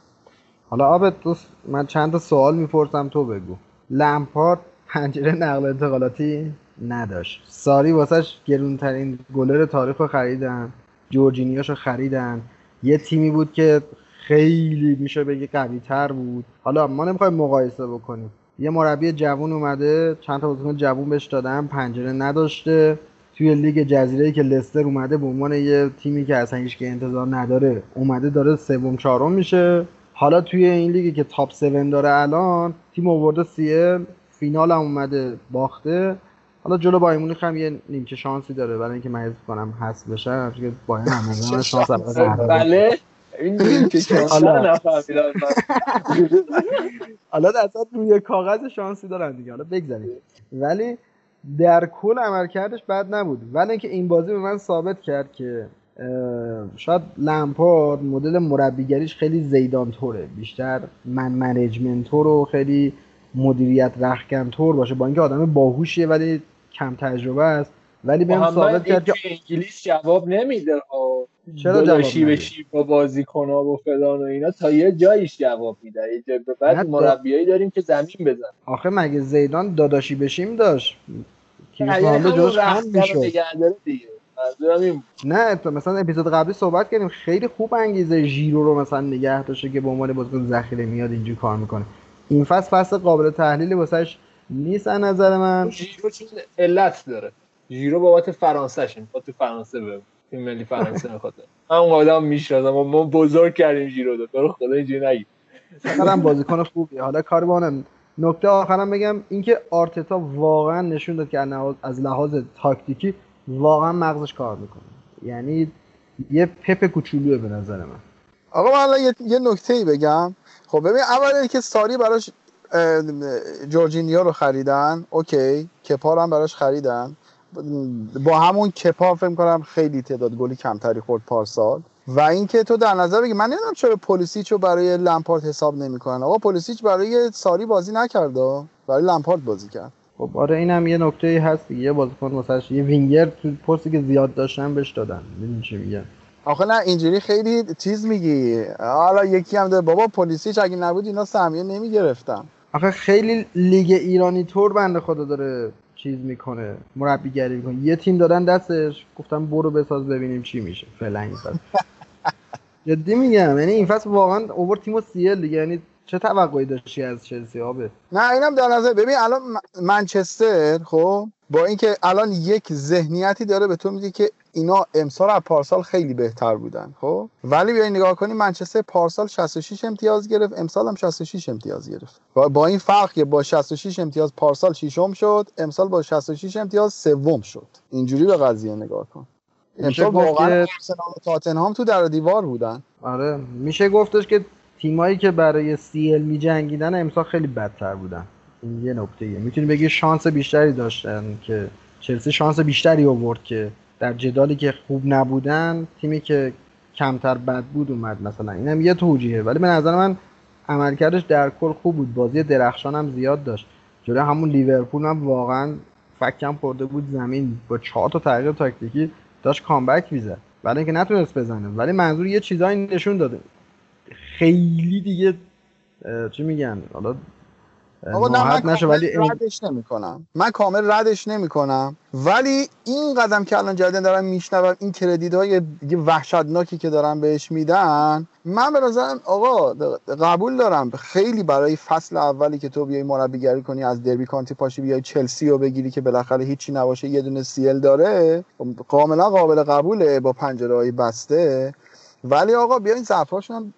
حالا آبت دوست من چند سوال می‌پرسم تو بگو. لمپارد پنجره نقل انتقالاتی نداشت. ساری واسش گرونترین گلر تاریخ رو خریدن. جورجینیاش رو خریدن. یه تیمی بود که خیلی میشه بگی قوی تر بود. حالا ما نمی‌خوایم مقایسه بکنیم. یه مربی جوون اومده چند تا بازیکن جوون بهش دادن پنجره نداشته. توی لیگ جزیره که لستر اومده به عنوان یه تیمی که اصلا هیچ انتظار نداره اومده داره سوم چهارم میشه. حالا توی این لیگی که تاپ 7 داره الان تیم آورده سی فینال هم اومده باخته. حالا جلو بایر مونیخ هم یه نیمچه شانسی داره. برای اینکه من کنم حذف بشه چون بایر هم شانس بله. این نیمچه شانس حالا. اصلا روی کاغذ شانسی دارن دیگه. حالا بگذاریم. ولی در کل عملکردش بد نبود. ولی اینکه این بازی به من ثابت کرد که شاید لمپارد مدل مربیگریش خیلی زیدان طوره بیشتر من منیجمنت طور و خیلی مدیریت رخکن طور باشه. با اینکه آدم باهوشیه ولی کم تجربه است. ولی بهم ثابت کرد که انگلیس جواب نمیده. چرا به شیب با بازیکن‌ها و فلان و اینا تا یه جایش جواب میده. یه جای به بعد مربیایی داریم که زمین بزن آخه مگه زیدان داداشی بشیم داشت؟ نه مثلا اپیزود قبلی صحبت کردیم خیلی خوب انگیزه ژیرو رو مثلا نگه داشته که به عنوان بازیکن ذخیره میاد اینجوری کار می‌کنه. این فصل فصل قابل تحلیلی واسش نیست از نظر من. ژیرو چیز علت داره. ژیرو بابت فرانسهشون با تو فرانسه به تیم ملی فرانسه می‌خواد اون آدم می‌شناسم ما بزرگ کردیم ژیرو رو تو خدا اینجوری نگی. هم بازیکن خوبی. حالا کاروانم نکته آخرم بگم اینکه آرتتا واقعا نشون داد که از لحاظ تاکتیکی واقعا مغزش کار می‌کنه. یعنی یه پپ کوچولوه به نظر من. آقا من یه, یه نکته ای بگم. خب ببین اول که ساری براش جورجینیا رو خریدن اوکی. کپار هم براش خریدن. با همون کپا فکر کنم خیلی تعداد گلی کمتری خورد پارسال. و اینکه تو در نظر بگی من نمی‌دونم چرا پلیسیچ رو برای لمپارد حساب نمی‌کنن. آقا پلیسیچ برای ساری بازی نکرده برای لمپارد بازی کرد. خب آره اینم یه نکته هست دیگه. یه بازیکن مثلا یه وینگر تو پستی که زیاد داشتن بهش دادن. ببین چی میگن آخه نه اینجوری خیلی چیز میگی. حالا یکی هم داره بابا پلیسیچ اگه نبود اینا سهمیه نمی‌گرفتن. آخه خیلی لیگ ایرانی تور بنده خدا داره چیز می‌کنه مربیگری می‌کنه. یه تیم دادن دستش گفتم برو بساز ببینیم چی میشه. فعلا این فصل. جدی میگم یعنی این فصل واقعا اوور تیم سیل دیگه. یعنی چه توقعی داشتی از چلسی آبه؟ نه اینم در نظر ببین الان منچستر خب با اینکه الان یک ذهنیتی داره به تو میگه که اینا امسال از پارسال خیلی بهتر بودن خب؟ ولی بیاین نگاه کنی منچستر پارسال 66 امتیاز گرفت امسال هم 66 امتیاز گرفت. و با این فرق که با 66 امتیاز پارسال ششم شد امسال با 66 امتیاز سوم شد. اینجوری به قضیه نگاه کن. امسال واقعا آرسنال و تاتنهام تو در دیوار بودن. آره میشه گفتش که تیمایی که برای سی ال می جنگیدن امسال خیلی بدتر بودن. این یه نکته می‌تونی بگی شانس بیشتری داشتن که چلسی شانس بیشتری آورد که در جدالی که خوب نبودن تیمی که کمتر بد بود اومد مثلا. اینم یه توجیهه. ولی به نظر من عملکردش در کل خوب بود. بازی درخشان هم زیاد داشت. جلوی همون لیورپول هم واقعا فکم پرده بود زمین. با چهار تا تغییر تاکتیکی داشت کامبک می‌زد. ولی اینکه نتونست بزنه. ولی منظور یه چیزایی نشون داده. خیلی دیگه چی میگن؟ حالا آقا نه من نشه ولی ردش نمی‌کنم. من کامل ردش نمی‌کنم. ولی این قدم که الان جدیدن دارم میشنوم این کردیت های وحشتناکی که دارن بهش میدن من به نظرم آقا قبول دارم. خیلی برای فصل اولی که تو بیای مربیگری کنی از دربی کانتی پاشی بیای چلسی رو بگیری که بالاخره هیچی نباشه یه دونه سیل داره کاملا قابل قبوله با پنجره بسته. ولی آقا بیاین ضعفاشون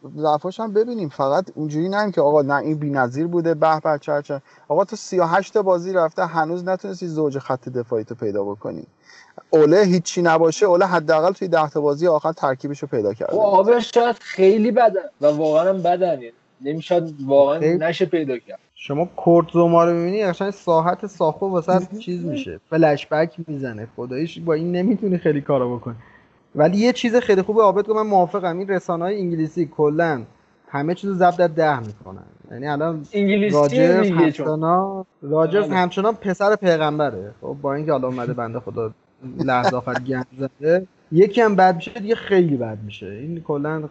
هم ببینیم. فقط اونجوری نیم که آقا نه این بی‌نظیر بوده به به چه چه. آقا تو 38 بازی رفته هنوز نتونستی زوج خط دفاعی تو پیدا بکنی. اوله هیچی نباشه اوله حداقل توی 10 تا بازی آخر ترکیبش رو پیدا کرده. آبش شاید خیلی بدن و واقعا هم بدن نمی‌شد واقعا نشه پیدا کرد. شما کورت زوما رو می‌بینی اصلا ساحت ساخو واسه چیز میشه. فلش بک می‌زنه. خداییش با این نمی‌تونی خیلی کارا بکنی. ولی یه چیز خیلی خوبه آبد که من موافقم. این رسانه های انگلیسی کلا همه چیزو ضبط در ده می‌کنن. یعنی الان راجرز همچنان راجرز بله. همچنان پسر پیغمبره. خب با اینکه حالا اومده بنده خدا لحظه آخر گند زده یکی هم بد میشه دیگه خیلی بد میشه. این کلا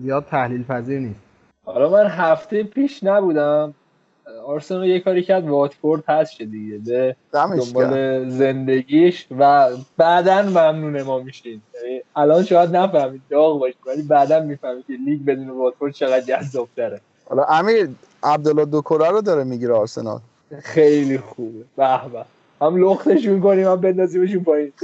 زیاد تحلیل پذیر نیست. حالا من هفته پیش نبودم. آرسنال یه کاری کرد واتفورد هست شد دیگه به دنبال. زندگیش و بعدا ممنون ما میشین. یعنی الان شاید نفهمید داغ باشید ولی بعدا می‌فهمید که لیگ بدون واتفورد چقدر جذاب تره حالا امیر عبدالله دوکوره رو داره می‌گیره آرسنال. خیلی خوبه. به به. هم لختشون کنیم هم بندازیمشون پایین.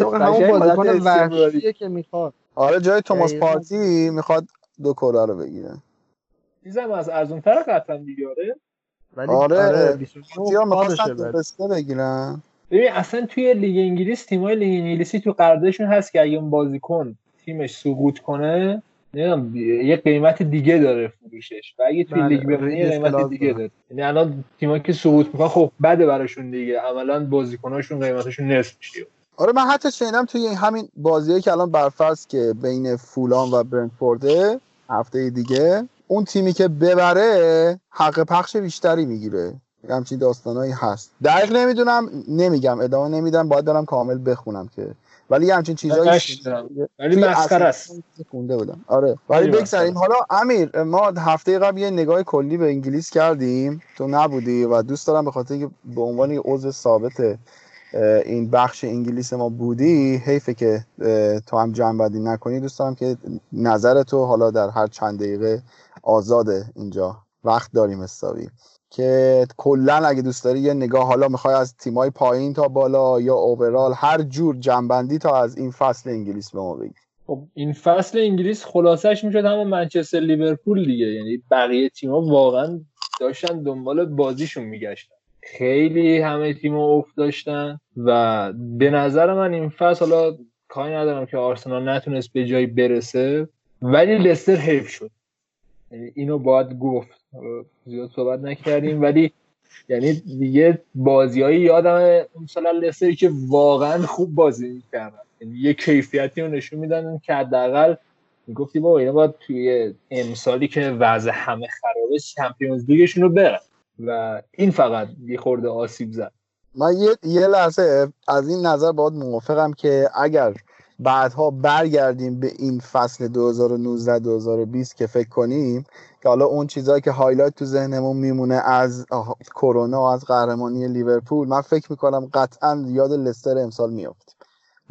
همون بازیکن. وحشیه که می‌خواد. آره جای توماس. پارتی می‌خواد دوکوره رو بگیره. چیزم از ارزون تر قطعا دیگه آره ولی آره. 29 پارتی ها می‌خواستن سالشه ولی. درسته بگیرن ببین اصلا توی لیگ انگلیس تیمای لیگ انگلیسی تو قراردادشون هست که اگه اون بازیکن تیمش سقوط کنه نمی‌دونم یه قیمت دیگه داره فروشش و اگه توی بله، لیگ بمونه یه ریس قیمت دیگه داره. یعنی الان تیمایی که سقوط می‌کنن خب بده براشون دیگه عملا بازیکناشون قیمتشون نصف میشه آره من حتی شنیدم توی همین بازیه که الان برفرض که بین فولان و برنتفورده هفته دیگه اون تیمی که ببره حق پخش بیشتری می‌گیره. همچین داستانایی هست. دقیق نمی‌دونم نمیگم ادامه نمیدم باید برم کامل بخونم که. ولی یه همچین چیزایی. ولی مسخره است. خونده بودم. آره. ولی بگذاریم. حالا امیر ما هفته قبل یه نگاه کلی به انگلیس کردیم. تو نبودی و دوست دارم به خاطر که به عنوان یه عضو ثابت این بخش انگلیس ما بودی حیفه که تو هم جمع بدی نکنی دوست دارم که نظر تو حالا در هر چند دقیقه آزاده اینجا. وقت داریم حسابی. که کلا اگه دوست داری یه نگاه حالا می‌خوای از تیمای پایین تا بالا یا اوورال هر جور جنبندی تا از این فصل انگلیس به ما بگی. خب این فصل انگلیس خلاصش می‌شد همون منچستر لیورپول دیگه. یعنی بقیه تیم‌ها واقعا داشتن دنبال بازیشون میگشتن. خیلی همه تیم‌ها افت داشتن و به نظر من این فصل حالا کاری ندارم که آرسنال نتونست به جایی برسه ولی لستر حیف شد. اینو باید گفت. زیاد صحبت نکردیم ولی یعنی دیگه بازیایی یادم مثلا لستری که واقعا خوب بازی می‌کردن. یعنی یه کیفیتی رو نشون میدن که حداقل می‌گفتی بابا اینا باید توی امسالی که وضع همه خرابه چمپیونز لیگشون رو برن. و این فقط یه خورده آسیب زد. من یه, یه لحظه از این نظر با امیر موافقم که اگر بعدها برگردیم به این فصل 2019-2020 که فکر کنیم که حالا اون چیزهایی که highlight تو ذهنمون میمونه از کرونا و از قهرمانی لیورپول من فکر می‌کنم قطعا یاد لستر امسال میافتیم.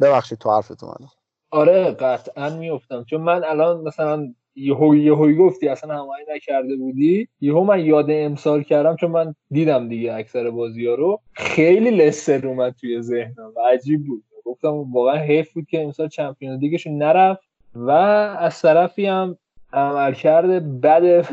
ببخشید تو حرفت اومدم آره قطعا میفتم چون من الان مثلا یهو یهویی گفتی اصلا هماهنگ نکرده بودی. یهو من یاد امسال کردم چون من دیدم دیگه اکثر بازی ها رو. خیلی لستر اومد توی ذهنم. و عجیب بود. گفتم واقعا حیف بود که امسال Champions League شون نرفت و از طرفی هم عملکرد بد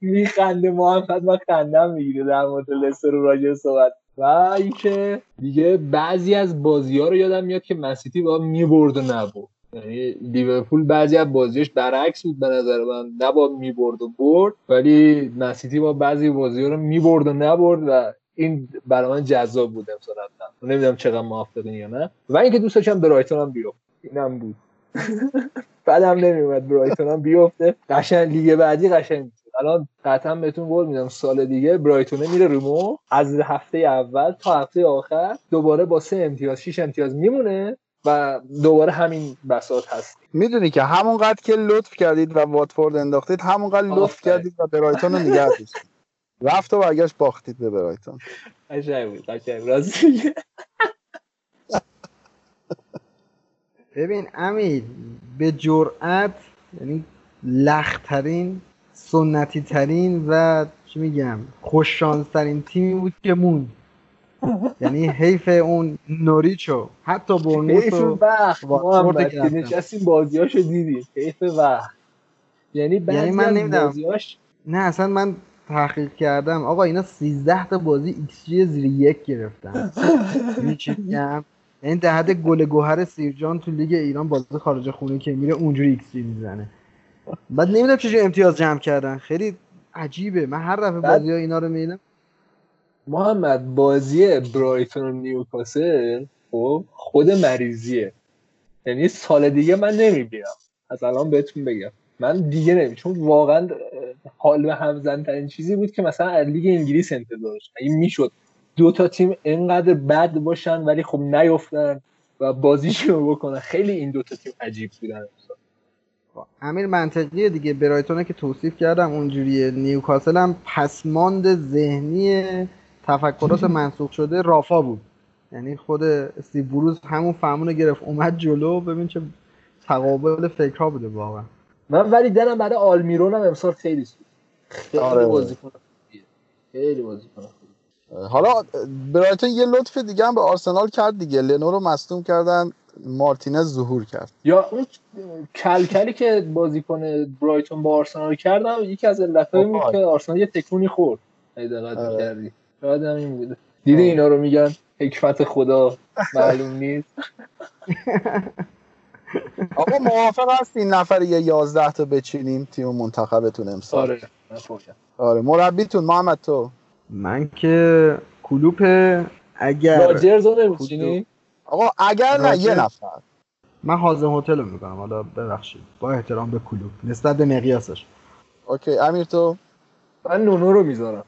میخنده محمد من خندم می‌گیره در مورد لستر رو راجع صحبت. و اینکه دیگه بعضی از بازی ها رو یادم میاد که منسیتی با می‌برد و نبرد. یعنی لیورپول بعضی از بازیاش برعکس بود به نظر من. نباید می‌برد و برد ولی منسیتی با بعضی بازی ها رو می‌برد و نبرد و این برای من جذاب بود امسال نمی‌دونم چقدر موافقین یا نه. و اینکه دوست داشتم برایتون هم بیفته. اینم بود. بعدم نمیومد برایتون هم بیفته. قشنگ لیگ بعدی قشنگ. الان قطعا بهتون قول میدم سال دیگه برایتونه میره ریمو از هفته اول تا هفته آخر دوباره با سه امتیاز شیش امتیاز میمونه و دوباره همین بساط هست. می‌دونی که همونقدر که لطف کردید و واتفورد انداختید همونقدر لطف. کردید و برایتون رو نگه داشتید. رفت و برگشت باختید به برایتون قشنگ بود راست میگه. ببین امیر به جرأت یعنی لخترین سنتی ترین و چی میگم خوششانس ترین تیمی بود که موند یعنی حیف اون نوریچو حتی برنموث حیف و وقت محمد که. نشستیم بازیاشو دیدیم حیف وقت یعنی بعضی من از نمی‌دونم. بازیاش نه اصلا من تحقیق کردم. آقا اینا 13 تا بازی ایکس جی زیر یک گرفتن. چی میگم؟ یعنی در حد گل گوهر سیرجان تو لیگ ایران بازی خارج خونه که میره اونجوری ایکس جی می‌زنه. بعد نمی‌دونم چجوری امتیاز جمع کردن. خیلی عجیبه. من هر دفعه بازی ها اینا رو می‌بینم. محمد بازی برایتون نیوکاسل خب خود مریضیه. یعنی سال دیگه من نمی‌بینم. از الان بهتون بگم. من دیگه نمی چون واقعا حال به همزن ترین چیزی بود که مثلا از لیگ انگلیس انتظارش این می‌شد دو تا تیم انقدر بد باشن ولی خب نیفتن و بازیشون بکنن. خیلی این دو تا تیم عجیب بودن. امیر منطقیه دیگه. برایتونه که توصیف کردم اونجوریه. نیوکاسل هم پسماند ذهنی تفکرات منسوخ شده رافا بود. یعنی خود استیو بروز همون فهمون گرفت. اومد جلو ببین چه تقابل فکرها بوده واقعا. من ولی دلم برای آلمیرون هم امسال خیلی سود خیلی آره. بازیکن خوبیه. خیلی بازیکن. حالا برایتون یه لطف دیگه هم به آرسنال کرد دیگه لنو رو مصدوم کردن مارتینز ظهور کرد یا اون کلکلی که بازیکن برایتون با آرسنال کردم یکی از علتایی بود. که آرسنال یه تکونی خورد دقت آره. شاید این بوده دیدی اینا رو میگن حکمت خدا معلوم نیست آقا موافق هست این نفر یه 11 تا بچینیم تیم منتخبتون امسال. آره. آره مربیتون محمد تو. من که کلوپ اگر راجرز رو نمی‌چینی؟ آقا اگر نه یه نفر. من هازم هتل رو می‌کنم حالا ببخشید. با احترام به کلوپ نسبت به مقیاسش okay امیر تو. من نونو رو می‌ذارم.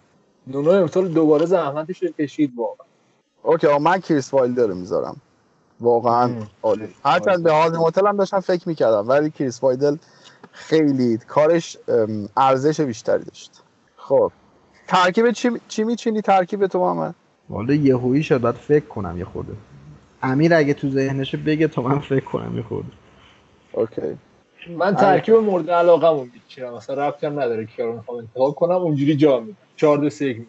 نونو امسال دوباره زحمتش رو کشید واقعا. okay آقا من کریس وایلدر رو می‌ذارم. واقعا. عالی. هرچند به هازن‌هوتل هم داشتم فکر می‌کردم ولی کریس وایلدر خیلی کارش ارزش بیشتری داشت. خب. ترکیب چی, چی میچینی ترکیب تو محمد؟ والا یهویی شد باید فکر کنم یه خورده. امیر اگه تو ذهنشه بگه تا من فکر کنم یه خورده. okay. من ترکیب مورد علاقمون میچینم مثلا ربطی هم نداره که می‌خوام انتخاب کنم اونجوری جا میدم 4 2 3 میچینم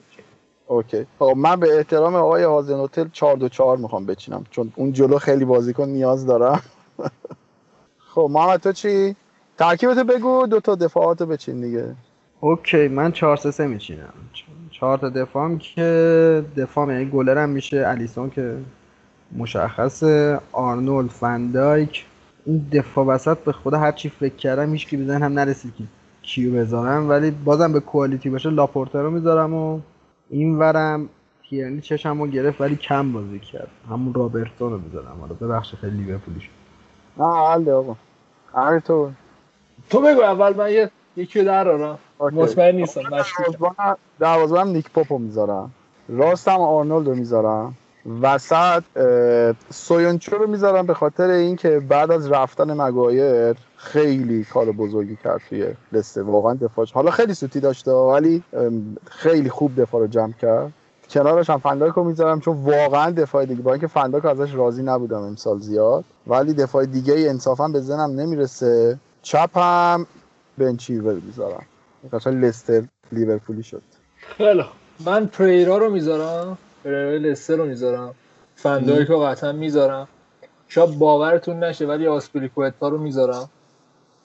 okay. خب من به احترام آقای هازن‌هوتل 4 2 4 می‌خوام بچینم چون اون جلو خیلی بازیکن نیاز دارم. خب محمد تو چی؟ ترکیبتو بگو دو تا دفاعاتو بچین دیگه. okay من 4 3 3 میچینم. چهار تا دفاعم که دفاع یعنی گلرم میشه الیسون که مشخصه آرنولد فندایک این دفاع وسط به خدا هر چی فکر کردم هیچ کی به ذهنم نرسید که کیو بذارم ولی بازم به quality باشه لاپورت رو می‌ذارم و این ورم تیرنی چشمم رو گرفت ولی کم بازی کرد. همون رابرتسون رو می‌ذارم حالا ببخشید خیلی لیورپولی شد نه حله آقا. امیر تو. تو بگو اول من یه یکی رو درارم okay. مطمئن نیستم مشکوکم. دروازه‌بان- دروازه‌بانم نیک پوپو می‌ذارم. راستم آرنولد رو می‌ذارم. وسط سویونچو رو می‌ذارم به خاطر اینکه بعد از رفتن مگایر خیلی کار بزرگی کرد توی لسته واقعا دفاعش حالا خیلی سوتی داشته ولی خیلی خوب دفاع رو جمع کرد. کنارش هم فنداک رو می‌ذارم چون واقعا دفاع دیگه با اینکه فنداک ازش راضی نبودم امسال زیاد ولی دفاع دیگه ای انصافا به ذهنم نمی‌رسه. چپ هم بن چیلول می‌ذارم. قشنگ لستر لیورپولی شد. خیلی. من پریرا رو می‌ذارم. پریرا لستر رو می‌ذارم. فندایک رو قطعا می‌ذارم. شاید باورتون نشه ولی آسپلیکوتا رو می‌ذارم.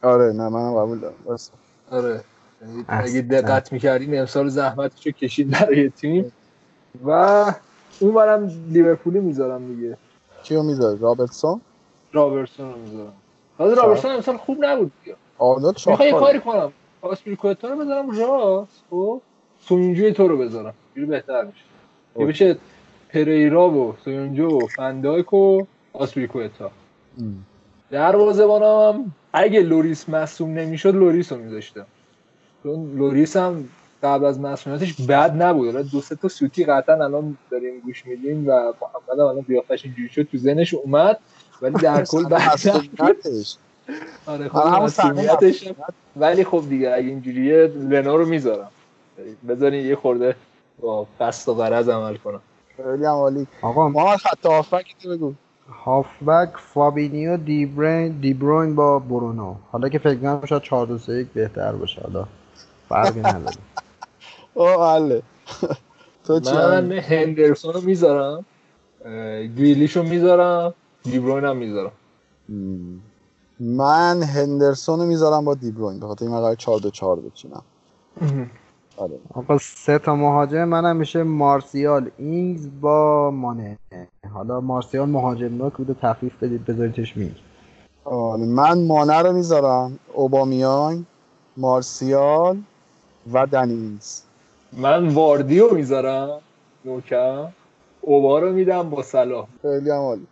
آره نه منم قبول دارم. بس. آره. اگه دقت می‌کردین امسال زحمتش رو کشید برای تیم. و اون ورم لیورپولی می‌ذارم دیگه. کیو می‌ذاری؟ رابرتسون؟ رابرتسون رو می‌ذارم. حالا رابرتسون امسال خوب نبود. دیگه آرنولد می‌خوای یه کاری کنم. آسپلیکوتا رو بذارم راست خب؟ سویونجو رو بذارم. اینجوری بهتر میشه. یه بشه پریرا و سویونجو و فندایک و آسپلیکوتا دروازه‌بانم اگه لوریس مصدوم نمی‌شد لوریس رو میذاشتم. چون لوریس هم قبل از مصدومیتش بد نبود. دو سه تا سوتی قطعا الان داریم گوش میدیم و محمد هم الان قیافش اینجوری شد تو ذهنش اومد ولی در کل. آره هم- ولی خب دیگه اگه اینجوریه لنو رو می‌ذارم. بذارین یه خورده با قصد و غرض عمل کنم. خیلی عالی. آقا محمد خط هافبک تو بگو. هافبک فابینیو دیبرین دیبروین با برونو. حالا که فکر کنم شاید 4 2 3 1 بهتر باشه. حالا فرقی نداره. اوه حله تو چی من؟ هندرسون رو می‌ذارم. گریلیش رو می‌ذارم. دیبروین هم می‌ذارم. من هندرسون رو می‌ذارم با دیبروین به خاطر این قرار 4 2 4 بچینم. آره. آقا سه تا مهاجم منم میشه مارسیال. اینگز با مانه. حالا مارسیال مهاجم نوک بوده تخفیف بدید بذاریدش مینگ آره من مانه رو می‌ذارم. اوبامیان مارسیال و دنیز من واردی رو می‌ذارم نوکم. اوبا رو میدم با صلاح. خیلی هم عالی.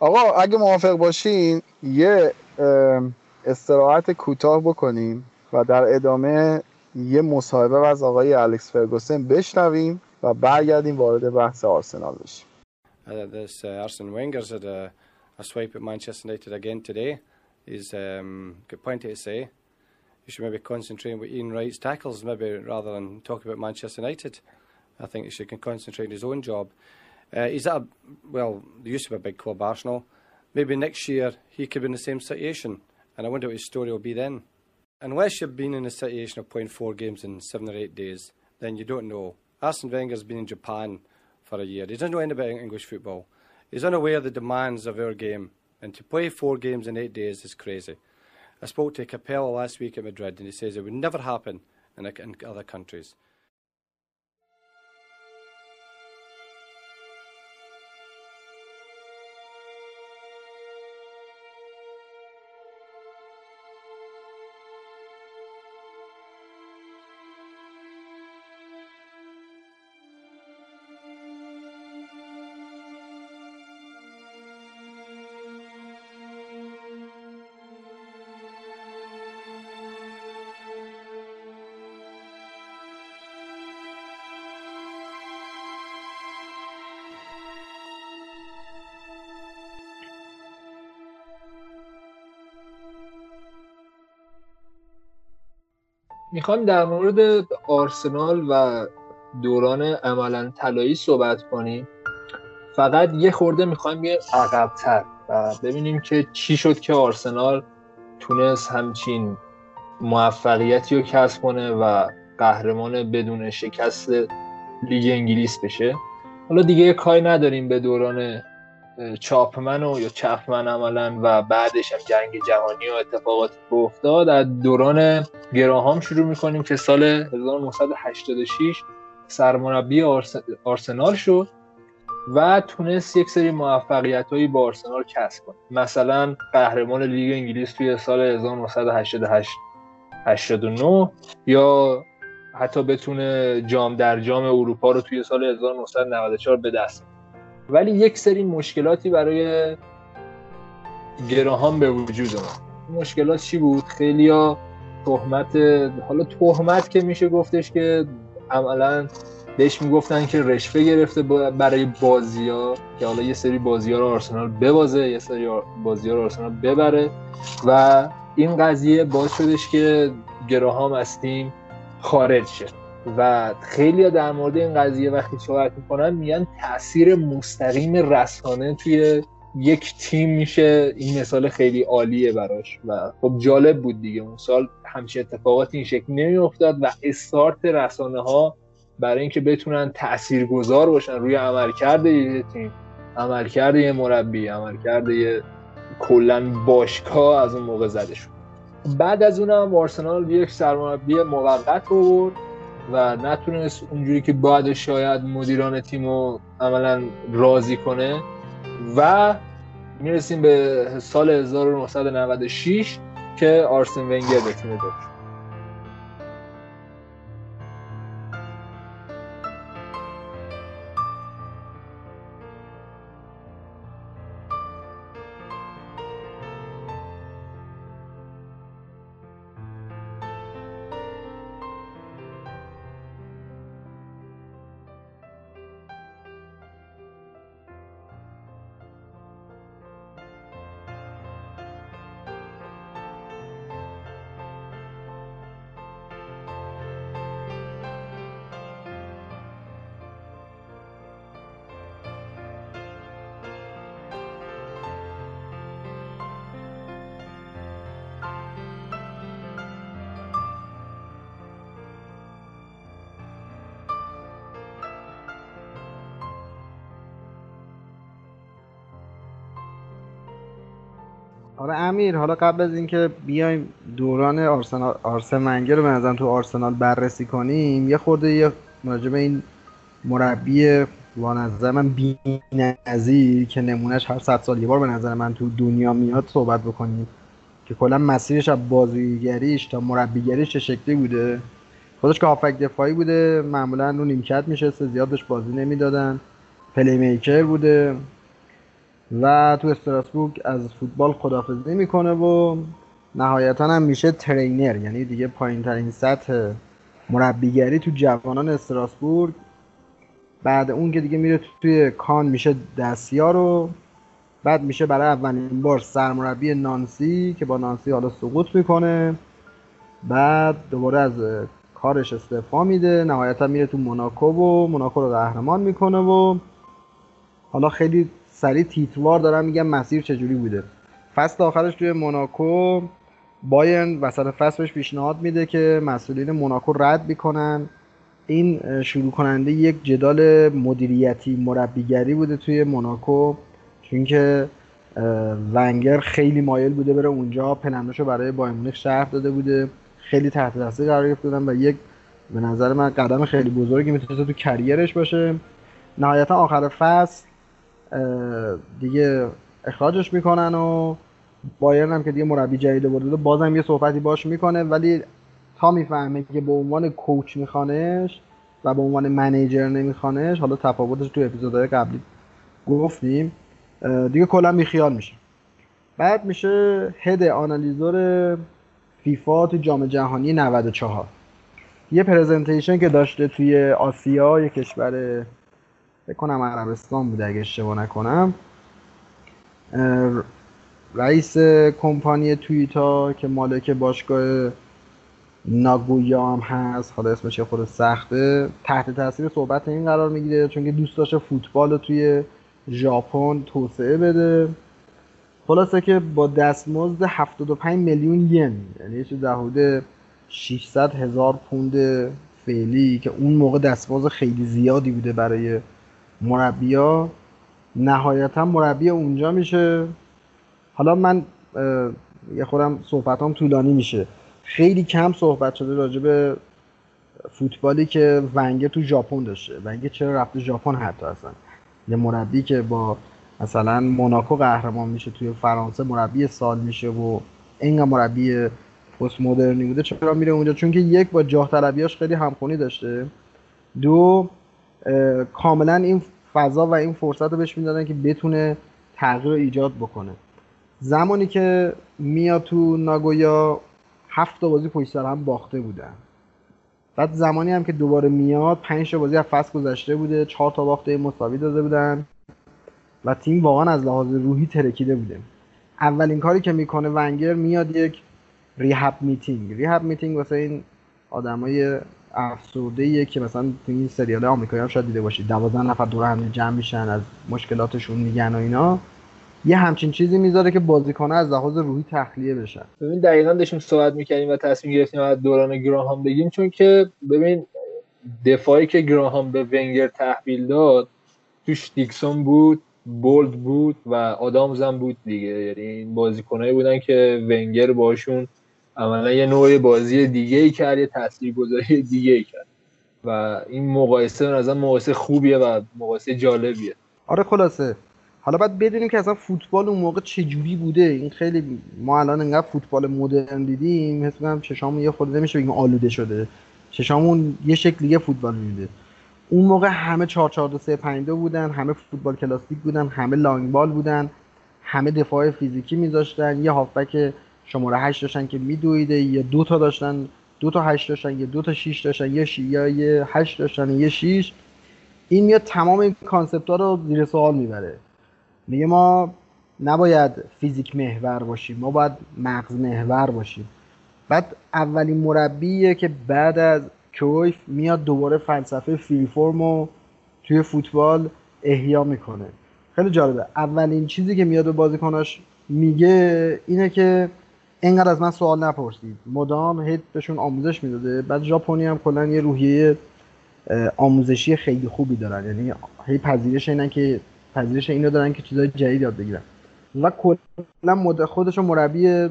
آقا اگه موافق باشین یه استراحت کوتاه بکنیم و در ادامه یه مصاحبه از آقای الکس فرگوسن بشنویم و برگردیم وارد بحث آرسنال بشیم Uh, this uh, Arsene Wenger's had a, a swipe at Manchester United again today. he's um, got plenty to say. He should maybe concentrate on what Ian Wright's tackles, maybe rather than talk about Manchester United. I think he should concentrate on his own job. Uh, he's at a, well, there used to be a big club, Arsenal. Maybe next year he could be in the same situation, and I wonder what his story will be then. Unless you've been in a situation of playing four games in seven or eight days, then you don't know. Arsene Wenger's been in Japan for a year. He doesn't know anything about English football. He's unaware of the demands of our game, and to play four games in eight days is crazy. I spoke to Capella last week at Madrid, and he says it would never happen in, in other countries. می‌خوایم در مورد آرسنال و دوران عملا طلایی صحبت کنیم. فقط یه خورده می‌خوایم بیایم عقبتر و ببینیم که چی شد که آرسنال تونست همچین موفقیتی رو کسب کنه و قهرمان بدون شکست لیگ انگلیس بشه. حالا دیگه کاری نداریم به دوران چاپمن و یا چپمن عملا و بعدش هم جنگ جهانی و اتفاقاتی که افتاد. از دوران گراهام شروع می‌کنیم که سال 1986 سرمربی آرسنال شد و تونست یک سری موفقیت هایی با آرسنال کسب کنه. مثلا قهرمان لیگ انگلیس توی سال 1988 89 یا حتی بتونه جام در جام اروپا رو توی سال 1994 به دست ولی یک سری مشکلاتی برای گراهام به وجود اومد. مشکلات چی بود؟ خیلیا تهمت حالا تهمت که میشه گفتش که عملا بهش می‌گفتن که رشوه گرفته برای بازی ها که حالا یه سری بازی ها رو آرسنال ببازه یه سری بازی ها رو آرسنال ببره و این قضیه باعث شدش که گراهام از تیم خارج شد و خیلی در مورد این قضیه وقتی صحبت می‌کنن میگن تاثیر مستقیم رسانه توی یک تیم میشه. این مثال خیلی عالیه براش و خب جالب بود دیگه. اون سال همچین اتفاقاتی این شکل نمیافتاد و استارت رسانه ها برای اینکه بتونن تاثیرگذار باشن روی عملکرد یه تیم عملکرد یه مربی عملکرد یه کلا باشگاه از اون موقع زده شد. بعد از اونم آرسنال یک سرمربی موقت آورد و نتونست اونجوری که باید شاید مدیران تیم رو عملا راضی کنه و می‌رسیم به سال 1996 که آرسن ونگر به تیم داد آره امیر حالا قبل از اینکه بیایم دوران آرسنال آرسن ونگر رو به تو آرسنال بررسی کنیم یه خورده یه به این مربی با نظر من بی‌نظیر که نمونهش هر صد سال یه بار به نظر من تو دنیا میاد صحبت بکنیم که کلا مسیرش از بازیگریش تا مربیگریش چه شکلی بوده. خودش که هافک دفاعی بوده معمولا رو نیمکت میشه زیادش بازی نمی‌دادن. پلی میکر بوده. و تو استراسبورگ از فوتبال خدافزی می‌کنه و نهایتا هم میشه ترینر. یعنی دیگه پایین ترین سطح مربیگری تو جوانان استراسبورگ. بعد اون که دیگه میره توی کان میشه دستیار و بعد میشه برای اولین بار سرمربی نانسی که با نانسی حالا سقوط می‌کنه. بعد دوباره از کارش استعفا میده. نهایتا میره تو موناکو و موناکو رو قهرمان می‌کنه و حالا خیلی سریع تیتوار دارم میگم مسیر چجوری بوده. فصل آخرش توی موناکو بایرن وسط فصل بهش پیشنهاد میده که مسئولین موناکو رد می‌کنن. این شروع کننده یک جدال مدیریتی مربیگری بوده توی موناکو. چون که ونگر خیلی مایل بوده بره اونجا. پلناشو برای بایر مونیخ شرح داده بوده. خیلی تحت تاثیر قرار گرفته بودن و یک به نظر من قدم خیلی بزرگی می‌تونه تو کریرش باشه. نهایتا آخر فصل دیگه اخراجش می‌کنن و بایرن هم که دیگه مربی جدید برده بازم یه صحبتی باش می‌کنه ولی تا می‌فهمه که به عنوان کوچ میخوانش و به عنوان منیجر نمیخوانش حالا تفاوتش تو اپیزودهای قبلی گفتیم دیگه کلا بیخیال میشه. بعد میشه هد آنالیزور فیفا تو جام جهانی 94 یه پرزنتیشن که داشته توی آسیا یه کشور فکر کنم عربستان بوده اگه اشتباه نکنم. رئیس کمپانی تویتا که مالک باشگاه ناگویا هم هست حالا اسمش یه خود سخته تحت تاثیر صحبت این قرار می‌گیره چون که دوست داشته فوتبال رو توی ژاپن توسعه بده. خلاصه که با دستمزد 75 میلیون ین یعنی چه حدود 600 هزار پوند فعلی که اون موقع دستمزد خیلی زیادی بوده برای مربیا نهایتا مربی اونجا میشه. حالا من یه خورم صحبتام طولانی میشه. خیلی کم صحبت شده راجع به فوتبالی که ونگه تو ژاپن داشته. ونگه چرا رفته ژاپن حتی اصلا؟ یه مربی که با مثلا موناکو قهرمان میشه توی فرانسه مربی سال میشه و اینقدر مربی پست مدرنی بوده چرا میره اونجا؟ چون که یک با جاه طلبیاش خیلی همخونی داشته. دو کاملا این فضا و این فرصت رو بهش می‌دادن که بتونه تغییر ایجاد بکنه. زمانی که میاد تو ناگویا هفت بازی پشت سر هم باخته بودن. بعد زمانی هم که دوباره میاد پنج تا بازی از فصل گذشته بوده چهار تا باخته مساوی داده بودن و تیم واقعا از لحاظ روحی ترکیده بوده. اولین کاری که می‌کنه ونگر میاد یک rehab meeting. rehab meeting واسه این آدمای افسرده که مثلا تو این سریال آمریکایی هم شاید دیده باشید. دوازده نفر دور هم جمع میشن از مشکلاتشون میگن و اینا. یه همچین چیزی می‌ذاره که بازیکن‌ها از لحاظ روحی تخلیه بشن. ببین دقیقا داشتیم صحبت می‌کردیم و تصمیم گرفتیم از دوران گراهام بگیم چون که ببین دفاعی که گراهام به ونگر تحویل داد توش دیکسون بود بولد بود و آدامز هم بود دیگه. یعنی این بازیکنایی بودن که ونگر باشون عملا یه نوع بازی دیگه ای کرد یه تاثیرگذاری دیگه ای کرد. و این مقایسه از مقایسه خوبیه و مقایسه جالبیه. آره خلاصه. حالا باید بدونیم که اصلا فوتبال اون موقع چجوری بوده. این خیلی ما الان انقدر فوتبال مدرن دیدیم حس می‌کنم چشامون یه خورده نمیشه بگیم آلوده شده. چشمامون یه شکل دیگه فوتبال میده اون موقع همه 4 4 2 3 5 2 بودن همه فوتبال کلاسیک بودن همه long ball بودن همه دفاع فیزیکی میذاشتن. یه هافبک شماره 8 داشتن که میدویده یه دو تا داشتن دو تا 8 داشتن یه دو تا 6 داشتن یه شیش یا یه 8 داشتن یه 6 این میاد تمام این concept ها رو زیر سوال می‌بره. میگه ما نباید فیزیک محور باشیم ما باید مغز محور باشیم. بعد اولین مربیه که بعد از کرویف میاد دوباره فلسفه فری فرم توی فوتبال احیا می‌کنه. خیلی جالبه. اولین چیزی که میاد به بازیکناش میگه اینه که اینقدر از من سوال نپرسید. مدام هیت بهشون آموزش می‌داده؟ بعد ژاپنی هم کلا یه روحیه آموزشی خیلی خوبی دارن. یعنی هی پذیرش اینن که پذیرش اینو دارن که چیزای جدید یاد بگیرن. و کلا مد خودش مربی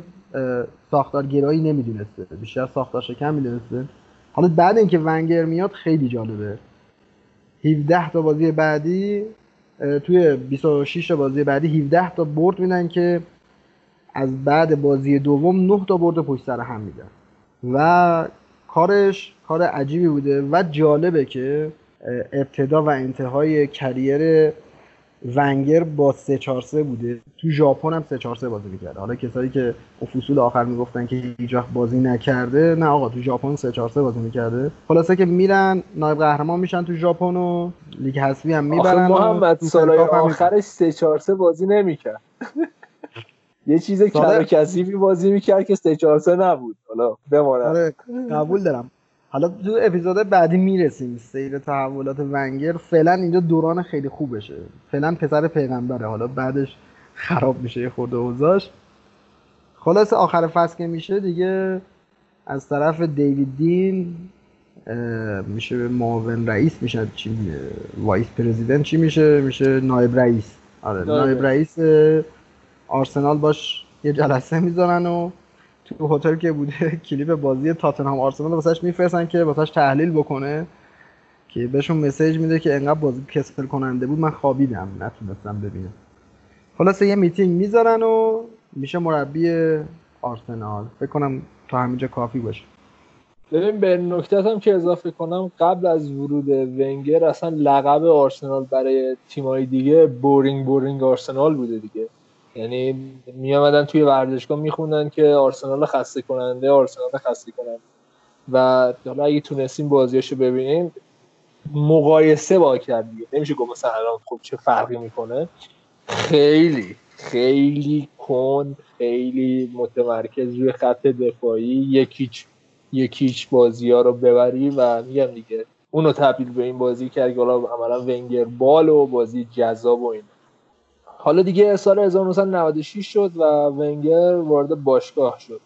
ساختارگرایی نمی‌دونسته. بیشتر ساختار شکن می‌دونسته. حالا بعد اینکه ونگر میاد خیلی جالبه. 17 تا بازی بعدی توی 26 تا بازی بعدی 17 تا برد میدن که از بعد بازی دوم 9 تا برد پشت سر هم میدن. و کارش کار عجیبی بوده و جالبه که ابتدا و انتهای کریر ونگر با 3 4 3 بوده. تو ژاپن هم 3 4 3 بازی می‌کرده حالا کسایی که فصول آخر می‌گفتن که هیچ بازی نکرده نه آقا تو ژاپن 3 4 3 بازی می‌کرده. خلاصه که میرن نایب قهرمان میشن تو ژاپن و لیگ حذفی هم می‌برن محمد سالهای آخرش 3 4 3 بازی نمی‌کرد. یه چیز کلو کثیفی بازی می‌کرد که 3 4 3 نبود. حالا بماند آره قبول دارم. حالا تو اپیزود بعدی می‌رسیم. سیر تحولات ونگر. فعلا اینجا دوران خیلی خوبشه. فعلا پسر پیغمبره. حالا بعدش خراب میشه خورده اوزاش خلاص آخر فصل که میشه دیگه از طرف دیوید دین میشه معاون رئیس میشه. چی وایس پرزیدنت چی میشه؟ میشه نایب رئیس. آره نایب رئیس آرسنال باش یه جلسه می‌ذارن و تو هتل که بوده clip بازی تاتنهام آرسنال واسش میفرستن که واسش تحلیل بکنه که بهشون message میده که انقدر بازی کسل کننده بود من خوابیدم نتونستم ببینم. خلاصه یه میتینگ می‌ذارن و میشه مربی آرسنال. فکر کنم تا همینجا کافی باشه. ببین یه نکته هم که اضافه کنم قبل از ورود ونگر اصلا لقب آرسنال برای تیمای دیگه boring boring آرسنال بوده دیگه. یعنی می آمدن توی ورزشگاه میخوندن که آرسنال خسته کننده آرسنال خسته کننده. و حالا اگه تونستیم بازیاشو ببینیم مقایسه با کرد دیگه. نمیشه گفت مثلا الان خب چه فرقی می‌کنه. خیلی خیلی کن خیلی متمرکز روی خط دفاعی. یکیچ یکیچ بازی ها رو ببری و میگم دیگه. اونو تبدیل به این بازی کرد که حالا عملا ونگر بال و بازی جذاب و این حالا دیگه سال 1996 شد و ونگر وارد باشگاه شد.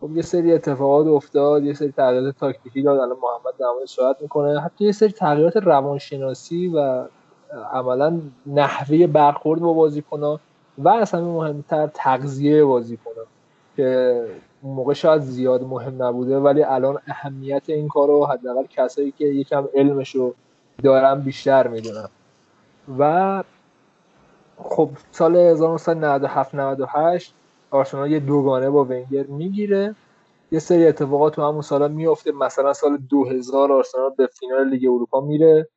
خب یه سری اتفاقات افتاد یه سری تغییرات تاکتیکی داد الان محمد در صحبت می‌کنه. حتی یه سری تغییرات روانشناسی و عملا نحوه برخورد با بازیکن‌ها و از همه مهمتر تغذیه بازیکن‌ها که اون موقع شاید زیاد مهم نبوده ولی الان اهمیت این کار رو حداقل کسایی که یکم علمش رو دارن بیشتر می‌دونن. و خب سال 1997 98 آرسنال یه دوگانه با ونگر می‌گیره. یه سری اتفاقات تو همون سالا میفته مثلا سال 2000 آرسنال به فینال لیگ اروپا میره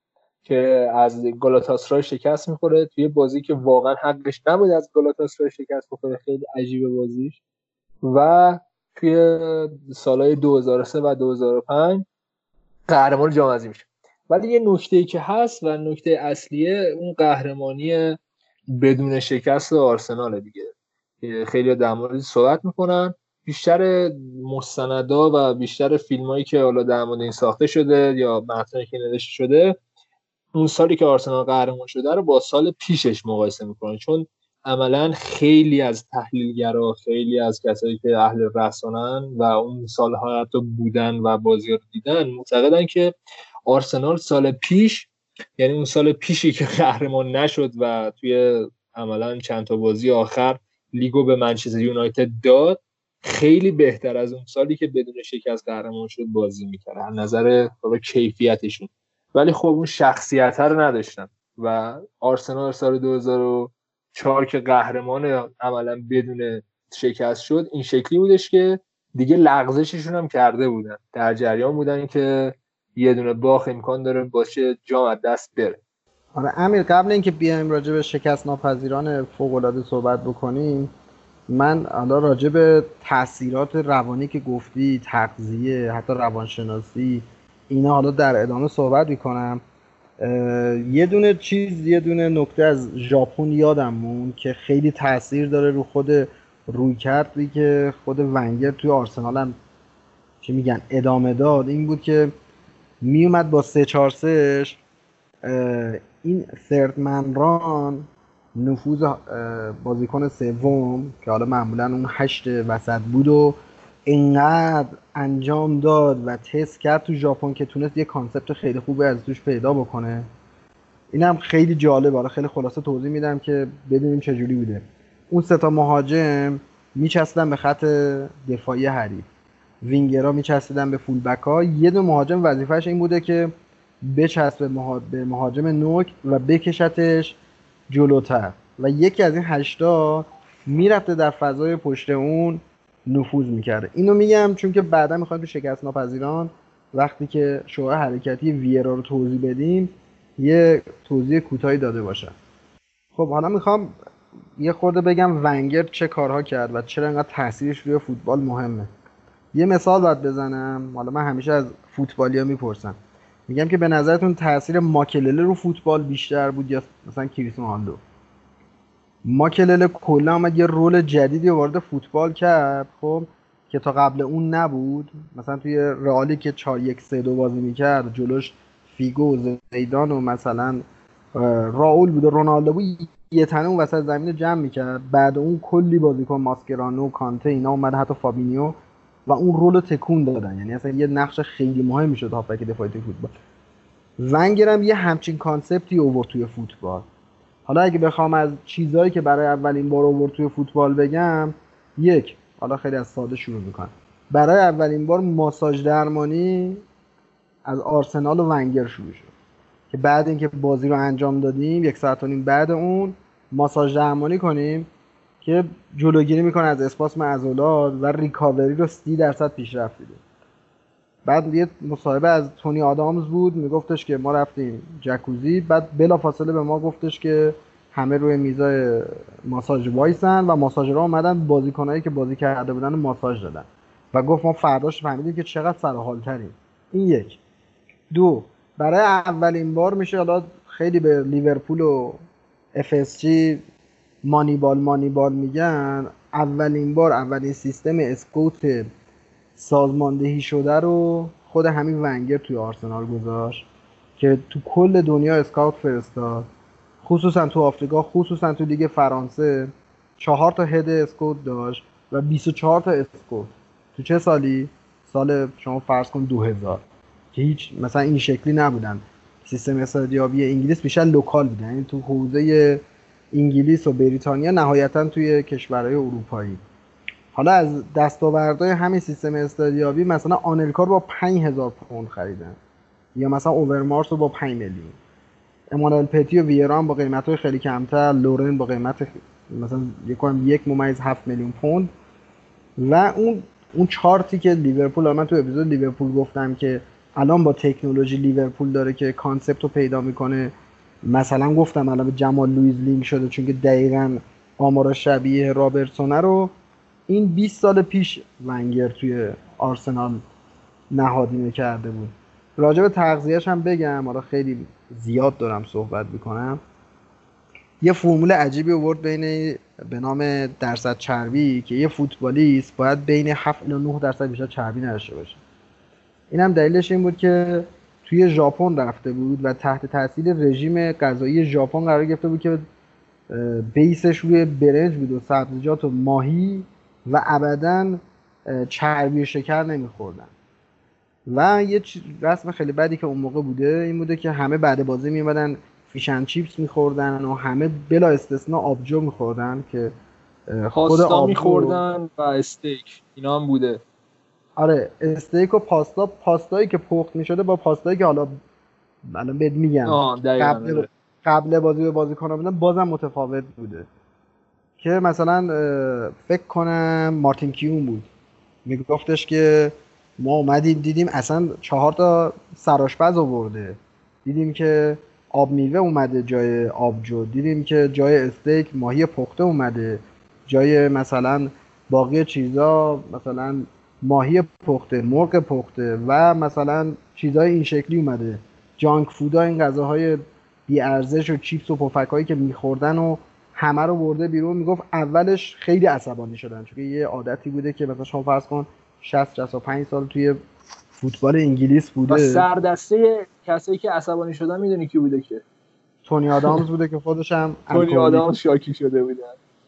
که از گالاتاسرای شکست می‌خوره. توی بازی که واقعا حقش نبود از گالاتاسرای شکست بخوره. خیلی عجیبه بازیش. و توی سالهای 2003 و 2005 قهرمان جام میشه. ولی یه نکته که هست و نکته اصلیه اون قهرمانی بدون شکست آرسنال دیگه. خیلی در مورد صحبت می‌کنن. بیشتر مستندا و بیشتر فیلم هایی که حالا در مورد این ساخته شده یا متنی که نوشته شده اون سالی که آرسنال قهرمان شده رو با سال پیشش مقایسه می‌کنن. چون عملا خیلی از تحلیلگرا خیلی از کسایی که اهل رسانن و اون سالها حتی بودن و بازی رو دیدن معتقدن که آرسنال سال پیش یعنی اون سال پیشی که قهرمان نشد و توی عملا چند تا بازی آخر لیگو به منچستر یونایتد داد خیلی بهتر از اون سالی که بدون شکست قهرمان شد بازی می‌کرد. از نظر کیفیتشون. ولی خب اون شخصیت رو نداشتن و آرسنال سال 2004 که قهرمان عملا بدون شکست شد این شکلی بودش که دیگه لغزششون هم کرده بودن. در جریان بودن که یه دونه باخ امکان داره باشه جام از دست بره. آره امیر قبل اینکه بیایم راجع به شکست ناپذیران فوق العاده صحبت بکنیم من حالا راجع به تاثیرات روانی که گفتی تغذیه حتی روانشناسی اینا حالا در ادامه صحبت می‌کنم. یه دونه چیز یه دونه نکته از ژاپن یادم مون که خیلی تاثیر داره رو خود رویکردی که خود ونگر توی آرسنال هم چی میگن ادامه داد. این بود که میومد با سه چار سهش این third run نفوذ بازیکن سوم که حالا معمولا اون هشت وسط بود و اینقدر انجام داد و تست کرد تو ژاپن که تونست یه concept خیلی خوبی از توش پیدا بکنه. اینم خیلی جالب حالا خیلی خلاصه توضیح میدم که بدونیم چجوری بوده. اون ستا مهاجم میچستن به خط دفاعی حریف. وینگرها میچسبیدن به فولبک ها یه دو مهاجم وظیفهش این بوده که بچسب به مهاجم نوک و بکشتش جلوتر. و یکی از این هشتا می‌رفته در فضای پشت اون نفوذ می‌کرده. اینو میگم چون که بعدا می‌خوایم تو شکست ناپذیران وقتی که شعاع حرکتی ویرا رو توضیح بدیم یه توضیح کوتاهی داده باشم خب حالا می‌خوام یه خورده بگم ونگر چه کارها کرد و چرا انقدر تاثیرش روی فوتبال مهمه. یه مثال باید بزنم. حالا من همیشه از فوتبالیا می‌پرسم. میگم که به نظرتون تاثیر ماکلله رو فوتبال بیشتر بود یا مثلا کریستیانو رونالدو؟ ماکلله کلا آمد یه رول جدیدی وارد فوتبال کرد خب که تا قبل اون نبود. مثلا توی رئالی که 4 1 3 2 بازی می‌کرد جلوش فیگو و زیدان و مثلا رائول بود و رونالدو بود یه تنه اون وسط زمین جمع می‌کرد. بعد اون کلی بازیکن ماسچرانو کانته اینا اومد حتی فابینیو و اون role تکون دادن. یعنی اصلا یه نقش خیلی مهمی شد هافبک دفاعی فوتبال. ونگر هم یه همچین concept ی اوورد توی فوتبال. حالا اگه بخوام از چیزهایی که برای اولین بار اوورد توی فوتبال بگم یک حالا خیلی از ساده شروع می‌کنم. برای اولین بار ماساژ درمانی از آرسنال و ونگر شروع شد. که بعد اینکه بازی رو انجام دادیم یک ساعت و نیم بعد اون ماساژ درمانی کنیم. که جلوگیری می‌کنه از اسپاسم عضلات و ریکاوری رو 30 درصد پیشرفت دیده بعد یه مصاحبه از تونی آدامز بود میگفتش که ما رفتیم جکوزی بعد بلا فاصله به ما گفتش که همه روی میزای ماساژ وایسن و ماساژ را اومدن بازیکنایی که بازی کرده بودن ماساژ دادن. و گفت ما فرداش فهمیدیم که چقدر سر تریم این یک. دو. برای اولین بار میشه حالا خیلی به لیورپول و اف مانیبال مانیبال میگن اولین بار اولین سیستم اسکوت سازماندهی شده رو خود همین ونگر توی آرسنال گذاشت که تو کل دنیا اسکاوت فرستاد. خصوصا تو آفریقا خصوصا تو لیگ فرانسه. چهار تا head scout داشت و 24 تا scout. تو چه سالی؟ سال شما فرض کن 2000 که هیچ مثلا این شکلی نبودن. سیستم استعدادیابی انگلیس بیشتر local بودن. یعنی تو حوزه انگلیس و بریتانیا نهایتا توی کشورهای اروپایی. حالا از دستاوردهای همین سیستم استعدادیابی مثلا آنلکا رو با 5000 پوند خریدن. یا مثلا اوورمارس رو با 5 میلیون. امانوئل پتی و ویرا با قیمت های خیلی کمتر لورن با قیمت مثلا یک ممیز 7 میلیون پوند. و اون اون چارتی که لیورپول من تو اپیزود لیورپول گفتم که الان با تکنولوژی لیورپول داره که concept رو پیدا می‌کنه. مثلا گفتم الان جمال لویز لینک شده چون که دقیقا آمارا شبیه رابرتسونه رو این 20 سال پیش ونگر توی آرسنال نهادینه کرده بود. راجع به تغذیهش هم بگم. حالا خیلی زیاد دارم صحبت می‌کنم. یه فرمول عجیبی آورد بین به نام درصد چربی که یه فوتبالیست باید بین 7 تا 9 درصد بیشتر چربی نداشته باشه. این هم دلیلش این بود که توی ژاپن رفته بود و تحت تاثیر رژیم غذایی ژاپن قرار گرفته بود که بیسش روی برنج بود و سبزیجات و ماهی و ابدا چربی و شکر نمیخوردن. و یه رسم خیلی بدی که اون موقع بوده این بوده که همه بعد بازی میومدن فیشن چیپس میخوردن و همه بلا استثنا آبجو میخوردن که خود آبجو میخوردن و استیک اینا هم بوده. آره استیک و پاستا پاستایی که پخت می‌شده با پاستایی که حالا الان بهت میگم. قبل, آره. قبل بازی به بازی کنم بودن بازم متفاوت بوده. که مثلا فکر کنم مارتین کیون بود. میگفتش که ما اومدیم دیدیم اصلا چهار تا سراشپز آورده. دیدیم که آب میوه اومده جای آبجو دیدیم که جای استیک ماهی پخته اومده. جای مثلا باقی چیزا مثلا ماهی پخته مرغ پخته و مثلا چیزهای این شکلی اومده. جانک فودا این غذاهای بی ارزش و چیپس و پفک که میخوردن و همه رو برده بیرون می‌گفت اولش خیلی عصبانی شدن. چون یه عادتی بوده که مثلا شما فرض کن 60 65 سال توی فوتبال انگلیس بوده. و سردسته کسایی که عصبانی شدن می‌دونی کی بوده که؟ تونی آدامز بوده که خودش هم تونی آدامز شاکی شده بودن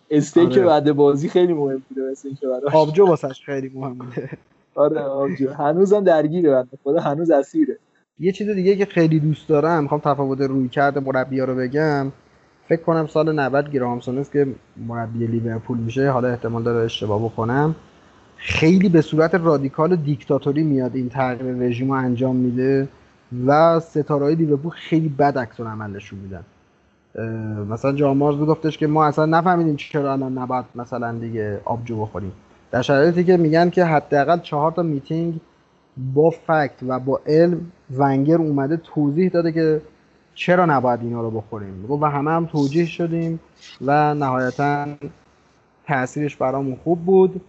استیک آره. بعد بازی خیلی مهم بوده اینکه براش. آبجو واسش خیلی مهم بوده. آره آبجو. هنوزم درگیره بنده خدا. هنوز اسیره. یه چیز دیگه که خیلی دوست دارم می‌خوام تفاوت رویکرد مربی رو بگم. فکر کنم سال 90 گرام سونس که مربی لیورپول میشه حالا احتمال داره اشتباه بکنم. خیلی به صورت رادیکال و دیکتاتوری میاد این تغییر رژیم رو انجام میده و ستاره‌های لیورپول خیلی بد عکس‌العمل نشون میدن. مثلا جان بارنز گفتش که ما اصلا نفهمیدیم چرا الان نباید مثلا دیگه آبجو بخوریم. در شرایطی که میگن که حداقل چهار تا میتینگ با fact و با علم ونگر اومده توضیح داده که چرا نباید اینا رو بخوریم. و همه هم توجیه شدیم و نهایتا تاثیرش برامون خوب بود.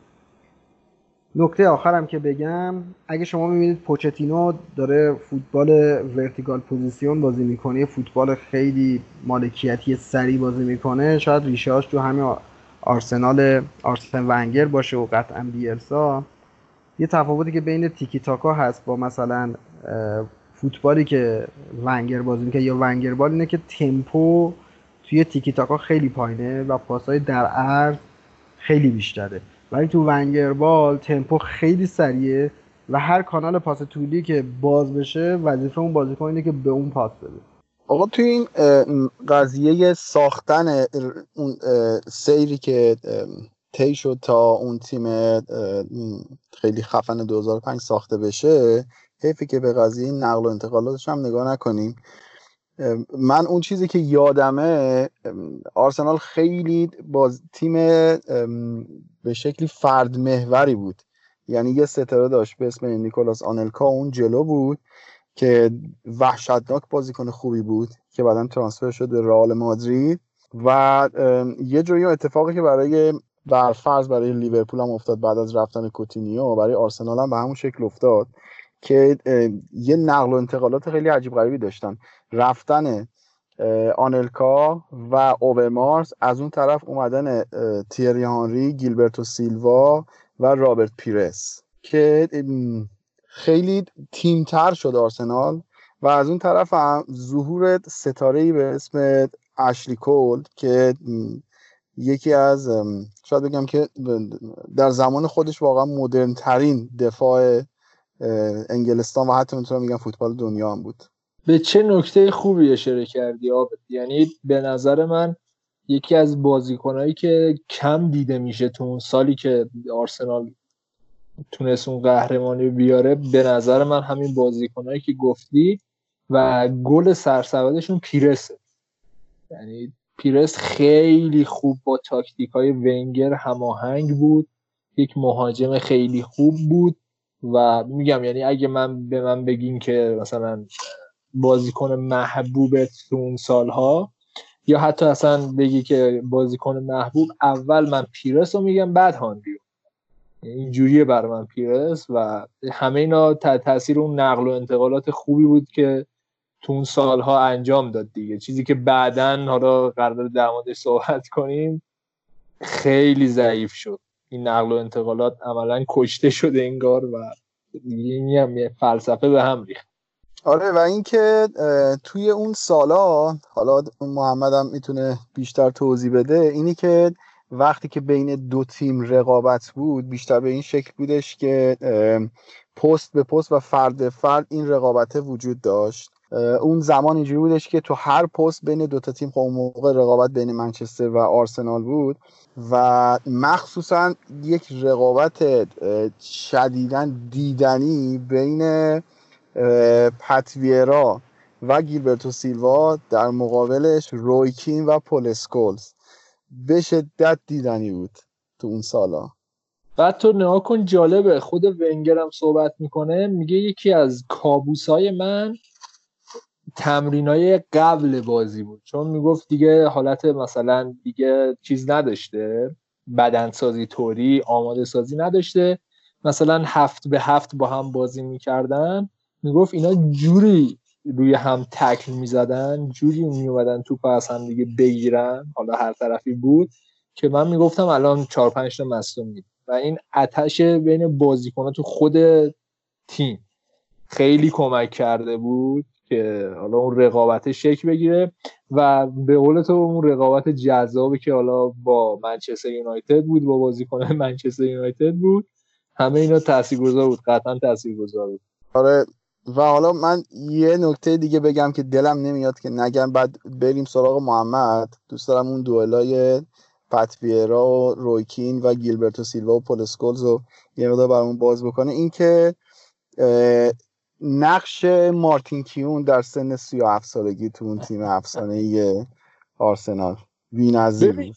نکته آخرم که بگم اگه شما می‌بینید پوچتینو داره فوتبال vertical possession بازی می‌کنه فوتبال خیلی مالکیتی سریع بازی می‌کنه شاید ریشه‌هاش تو همین آرسنال آرسن ونگر باشه و قطعا بیلسا. یه تفاوتی که بین تیکی تاکا هست با مثلا فوتبالی که ونگر بازی می‌کنه یا ونگر بال اینه که تمپو توی تیکی تاکا خیلی پایینه و پاسهای در عرض خیلی بیشتره. ولی تو ونگر بال تمپو خیلی سریعه و هر کانال پاس طولی که باز بشه وظیفه اون بازیکن اینه که به اون پاس بده. آقا توی این قضیه ساختن اون سیری که طی شد تا اون تیم خیلی خفن 2005 ساخته بشه حیفی که به قضیه نقل و انتقالاتش هم نگاه نکنیم. من اون چیزی که یادمه آرسنال خیلی با تیم به شکلی فرد محوری بود. یعنی یه ستاره داشت به اسم نیکولاس آنلکا اون جلو بود که وحشتناک بازیکن خوبی بود که بعدا ترانسفر شد به رئال مادرید. و یه جوری اتفاقی که برای برفرض برای لیورپول هم افتاد بعد از رفتن کوتینیو برای آرسنال هم به همون شکل افتاد که یه نقل و انتقالات خیلی عجیب غریبی داشتن. رفتن آنلکا و اوورمارس از اون طرف اومدن تیری هانری گیلبرتو سیلوا و رابرت پیرس که خیلی تیمتر شد آرسنال. و از اون طرف هم ظهور ستاره به اسم اشلی کول که یکی از شاید بگم که در زمان خودش واقعا مدرن ترین دفاع انگلستان و حتی می‌تونم میگم فوتبال دنیا هم بود. به چه نکته خوبی اشاره کردی آبد یعنی به نظر من یکی از بازیکنهایی که کم دیده میشه تو اون سالی که آرسنال تونست اون قهرمانی بیاره به نظر من همین بازیکنهایی که گفتی و گل سرسبدشون پیرسه. یعنی پیرس خیلی خوب با تاکتیک های ونگر هماهنگ بود یک مهاجم خیلی خوب بود و میگم یعنی اگه من به من بگین که مثلا بازیکن محبوب تو اون سالها. یا حتی اصلا بگی که بازیکن محبوب اول من پیرس رو میگم بعد هانریو اینجوریه بر من پیرس و همه اینا تاثیر اون نقل و انتقالات خوبی بود که تو اون سالها انجام داد دیگه. چیزی که بعدا حالا قرار در موردش صحبت کنیم خیلی ضعیف شد. این نقل و انتقالات عملا کشته شده انگار و این هم فلسفه به هم ریخت. آره و اینکه توی اون سالا حالا محمد هم می‌تونه بیشتر توضیح بده اینی که وقتی که بین دو تیم رقابت بود بیشتر به این شکل بودش که پست به پست و فرد به فرد این رقابت وجود داشت. اون زمان اینجوری بودش که تو هر پست بین دو تا تیم خب موقع رقابت بین منچستر و آرسنال بود و مخصوصا یک رقابت شدیدا دیدنی بین پتویرا و گیلبرتو سیلوا در مقابلش رویکین و پولسکولز به شدت دیدنی بود تو اون سالا. بعد تو نها کن جالبه. خود ونگر هم صحبت می‌کنه. میگه یکی از کابوس های من تمرین های قبل بازی بود. چون می‌گفت دیگه حالت مثلا دیگه چیز نداشته. بدنسازی طوری آماده سازی نداشته. مثلا هفت به هفت با هم بازی می‌کردن. می‌گفت اینا جوری روی هم تکل می‌زدن جوری میومدن توپ از هم دیگه بگیرن. حالا هر طرفی بود که من می‌گفتم الان چهار پنج تا مصدوم می و این آتش بین بازیکنان تو خود تیم خیلی کمک کرده بود که حالا اون رقابت شکل بگیره و به قول تو اون رقابت جذابی که حالا با منچستر یونایتد بود با بازیکن منچستر یونایتد بود همه اینا تاثیرگذار بود قطعا تاثیرگذار بود. آره و حالا من یه نکته دیگه بگم که دلم نمیاد که نگم. بعد بریم سراغ محمد. دوست دارم اون دوئلای پتویرا و رویکین و گیلبرتو سیلوا و پولسکولز رو یه مقدار برامون باز بکنه. این که نقش مارتین کیون در سن 37 سالگی تو اون تیم افسانه آرسنال. بی‌نظیر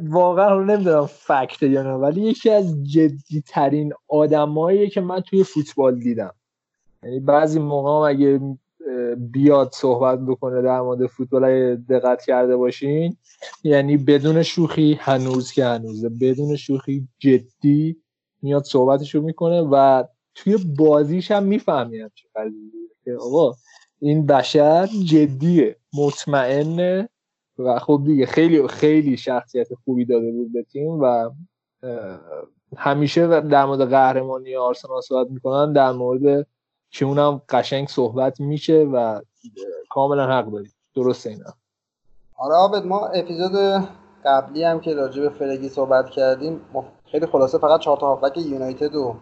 واقعا نمی‌دونم فکت یا نه ولی یکی از جدی ترین آدمایی که من توی فوتبال دیدم. یعنی بعضی موقع اگه بیاد صحبت بکنه در مورد فوتبال دقت کرده باشین یعنی بدون شوخی هنوز که هنوزه بدون شوخی جدی میاد صحبتشو می‌کنه و توی بازیش هم می‌فهمی چه که آقا این بشر جدیه مطمئنه و خب دیگه خیلی خیلی شخصیت خوبی داده بود به تیم و همیشه در مورد قهرمانی آرسنال صحبت می‌کنن در مورد که اونم قشنگ صحبت میشه و کاملا حق داری درسته اینا. آره ما اپیزود قبلی هم که راجع به فرگی صحبت کردیم خیلی خلاصه فقط چهار تا هافبک یونایتد و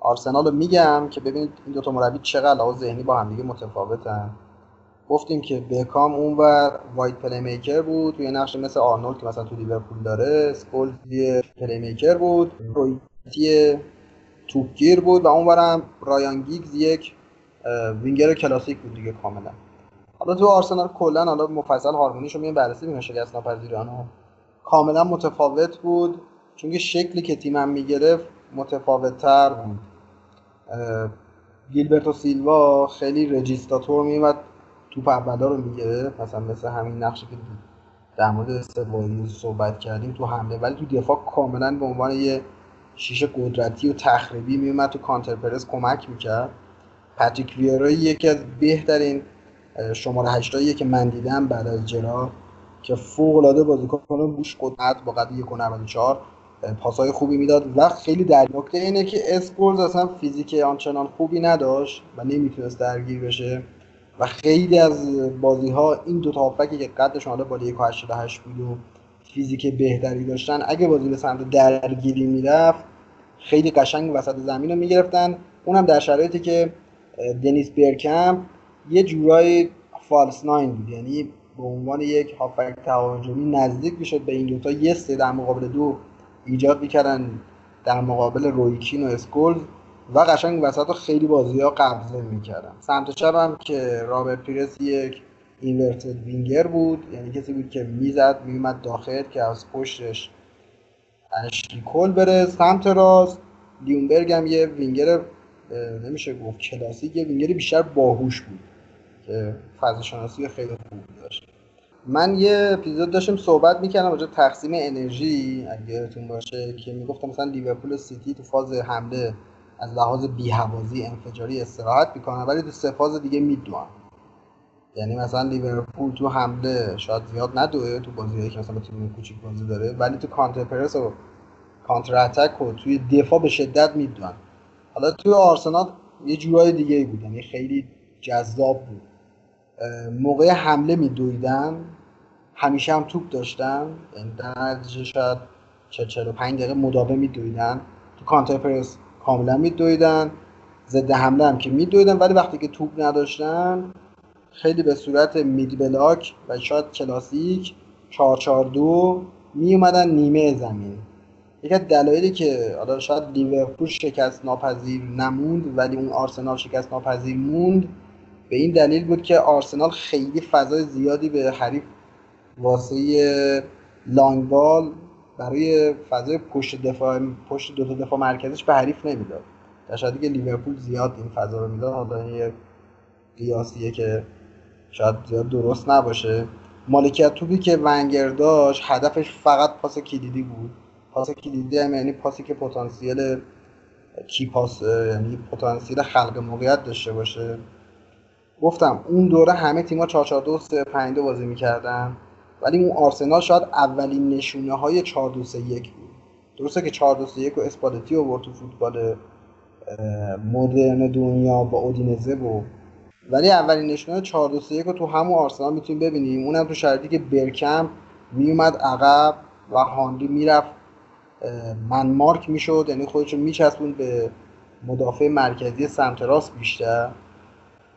آرسنال رو میگم که ببینید این دوتا مربی چقدر لحاظ ذهنی با همدیگه متفاوتن. گفتیم که بکام اونور wide playmaker بود توی نقش مثل آرنولد که مثلا تو لیورپول داره سکولز playmaker بود روی کین توپگیر بود و اونورم رایان گیگز یک وینگر کلاسیک بود دیگه کاملا. حالا تو آرسنال کلا حالا مفصل هارمونیش رو بررسی می‌کنیم شکست ناپذیرانه کاملا متفاوت بود چون شکلی که تیمم می‌گرفت متفاوت تر بود گیلبرتو سیلوا خیلی رجیستاتور میومد توپ اولا رو می‌گیره مثلا مثل همین نقشی که در مورد استقلالی صحبت کردیم تو حمله ولی تو دفاع کاملا به عنوان یه شیشه قدرتی و تخریبی میومد تو کانتر پرس کمک می‌کرد. پاتریک ویرا یکی از بهترین شماره هشتاییه که من دیدم بعد از جرا که فوق العاده بازیکن بوش قدرت با قد 1.94 پاسای خوبی می‌داد و خیلی در نکته اینه که اسپورز اصلا فیزیک آنچنان خوبی نداشت و نمی‌تونست درگیر بشه و خیلی از بازی ها این دو تا که قدشون حالا بالا 1.88 بود و فیزیک بهتری داشتن اگه بازی به سمت درگیری می‌رفت خیلی قشنگ وسط زمین رو می‌گرفتن. اونم در شرایطی که دنیس برکمپ یه جورایی false nine بود. یعنی به عنوان یک هافبک تهاجمی نزدیک می‌شد به این دوتا یه سه در مقابل دو ایجاد می‌کردن در مقابل روی کین و اسکولز و قشنگ وسط خیلی بازی ها قبضه می‌کردن. سمت چپ هم که رابرت پیرس یک inverted winger بود یعنی کسی بود که می‌زد میومد داخل که از پشتش اشلی کل بره سمت راست. لیونگبرگ هم یه وینگر نمیشه گفت کلاسیک یه وینگر بیشتر باهوش بود که فضا شناسی خیلی خوب داشت. من یه اپیزود داشتم صحبت می‌کردم راجع تقسیم انرژی. اگه یادتون باشه که می‌گفتم مثلا لیورپول سیتی تو فاز حمله از لحاظ بی‌هوازی انفجاری استراحت می‌کنن ولی تو سه فاز دیگه میدوئن یعنی مثلا لیورپول تو حمله شاید زیاد ندوه تو بازی که مثلا تیم کوچیک بازی داره ولی تو counter press و کانتر اتک و توی دفاع به شدت میدوان حالا توی آرسنال یه جورای دیگه ای بود یعنی خیلی جذاب بود. موقع حمله میدویدن همیشه هم توپ داشتن یعنی در نتیجه شاید 45 دقیقه مداوم میدویدن. تو کانتر پرس کاملا میدویدن ضد حمله هم که میدویدن ولی وقتی که توپ نداشتن خیلی به صورت مید بلاک و شاید کلاسیک 442 می اومدن نیمه زمین. یکی دلایلی که حالا شاید لیورپول شکست ناپذیر نموند ولی اون آرسنال شکست ناپذیر موند به این دلیل بود که آرسنال خیلی فضای زیادی به حریف واسه لانگ بال برای فضای پشت دفاع پشت دو تا دفاع مرکزش به حریف نمی‌داد. در که لیورپول زیاد این فضا رو می‌داد حالا یه قیاسیه که شاید زیاد درست نباشه. مالکیت توپی که ونگر داشت هدفش فقط پاس کلیدی بود. پاس کلیدی هم یعنی پاسی که پتانسیل کی پاس یعنی پتانسیل خلق موقعیت داشته باشه. گفتم اون دوره همه تیم‌ها 442 352 بازی می‌کردن. ولی اون آرسنال شاید اولین نشونه های 4 2 3 1 بود. درسته که 4 2 3 1 و اسپالتی آورد تو فوتبال مدرن دنیا با اودینزه و ولی اولین نشونه 4 2 3 1 رو تو همون آرسنال می‌تونیم ببینیم. اونم تو شرایطی که برکم میومد عقب و هانلی می‌رفت. من مارک می‌شد یعنی خودش رو میچسبوند به مدافع مرکزی سمت راست بیشتر.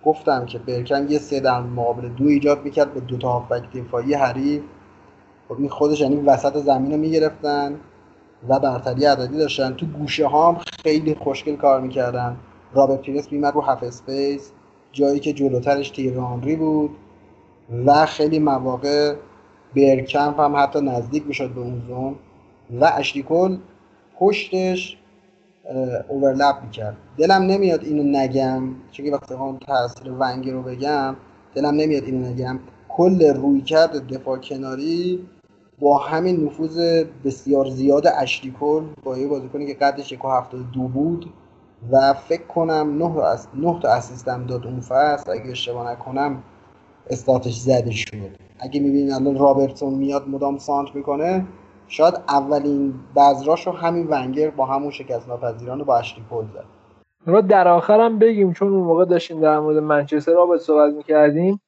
گفتم که برکن یه سه در مقابل دو ایجاد می‌کرد به دو تا هافبک دفاعی حریف. خب این خودش یعنی وسط زمین رو می‌گرفتن و برتری عددی داشتن. تو گوشه ها هم خیلی خوشگل کار می‌کردن. روبرت پیرس میومد رو half space. جایی که جلوترش تیری آنری بود و خیلی مواقع برکمپ هم حتی نزدیک می‌شد به اون زون و اشلی کول پشتش overlap می‌کرد. دلم نمیاد اینو نگم چون که وقتی هم تاثیر ونگر رو بگم دلم نمیاد اینو نگم. کل رویکرد دفاع کناری با همین نفوذ بسیار زیاد اشلیکل با یه بازیکنی که قدش یک دو بود و فکر کنم نه, تا, نه تا اسیستم داد اون فصل. اگه اشتباه نکنم استاتش زده شد. اگه می‌بینید الان رابرتسون میاد مدام سانت می‌کنه شاید اولین بذراش رو همین ونگر با همون شکست ناپذیران رو با اشلی پول زد. رو در آخرم بگیم چون اون موقع داشتیم در مورد منچستر را صحبت می‌کردیم.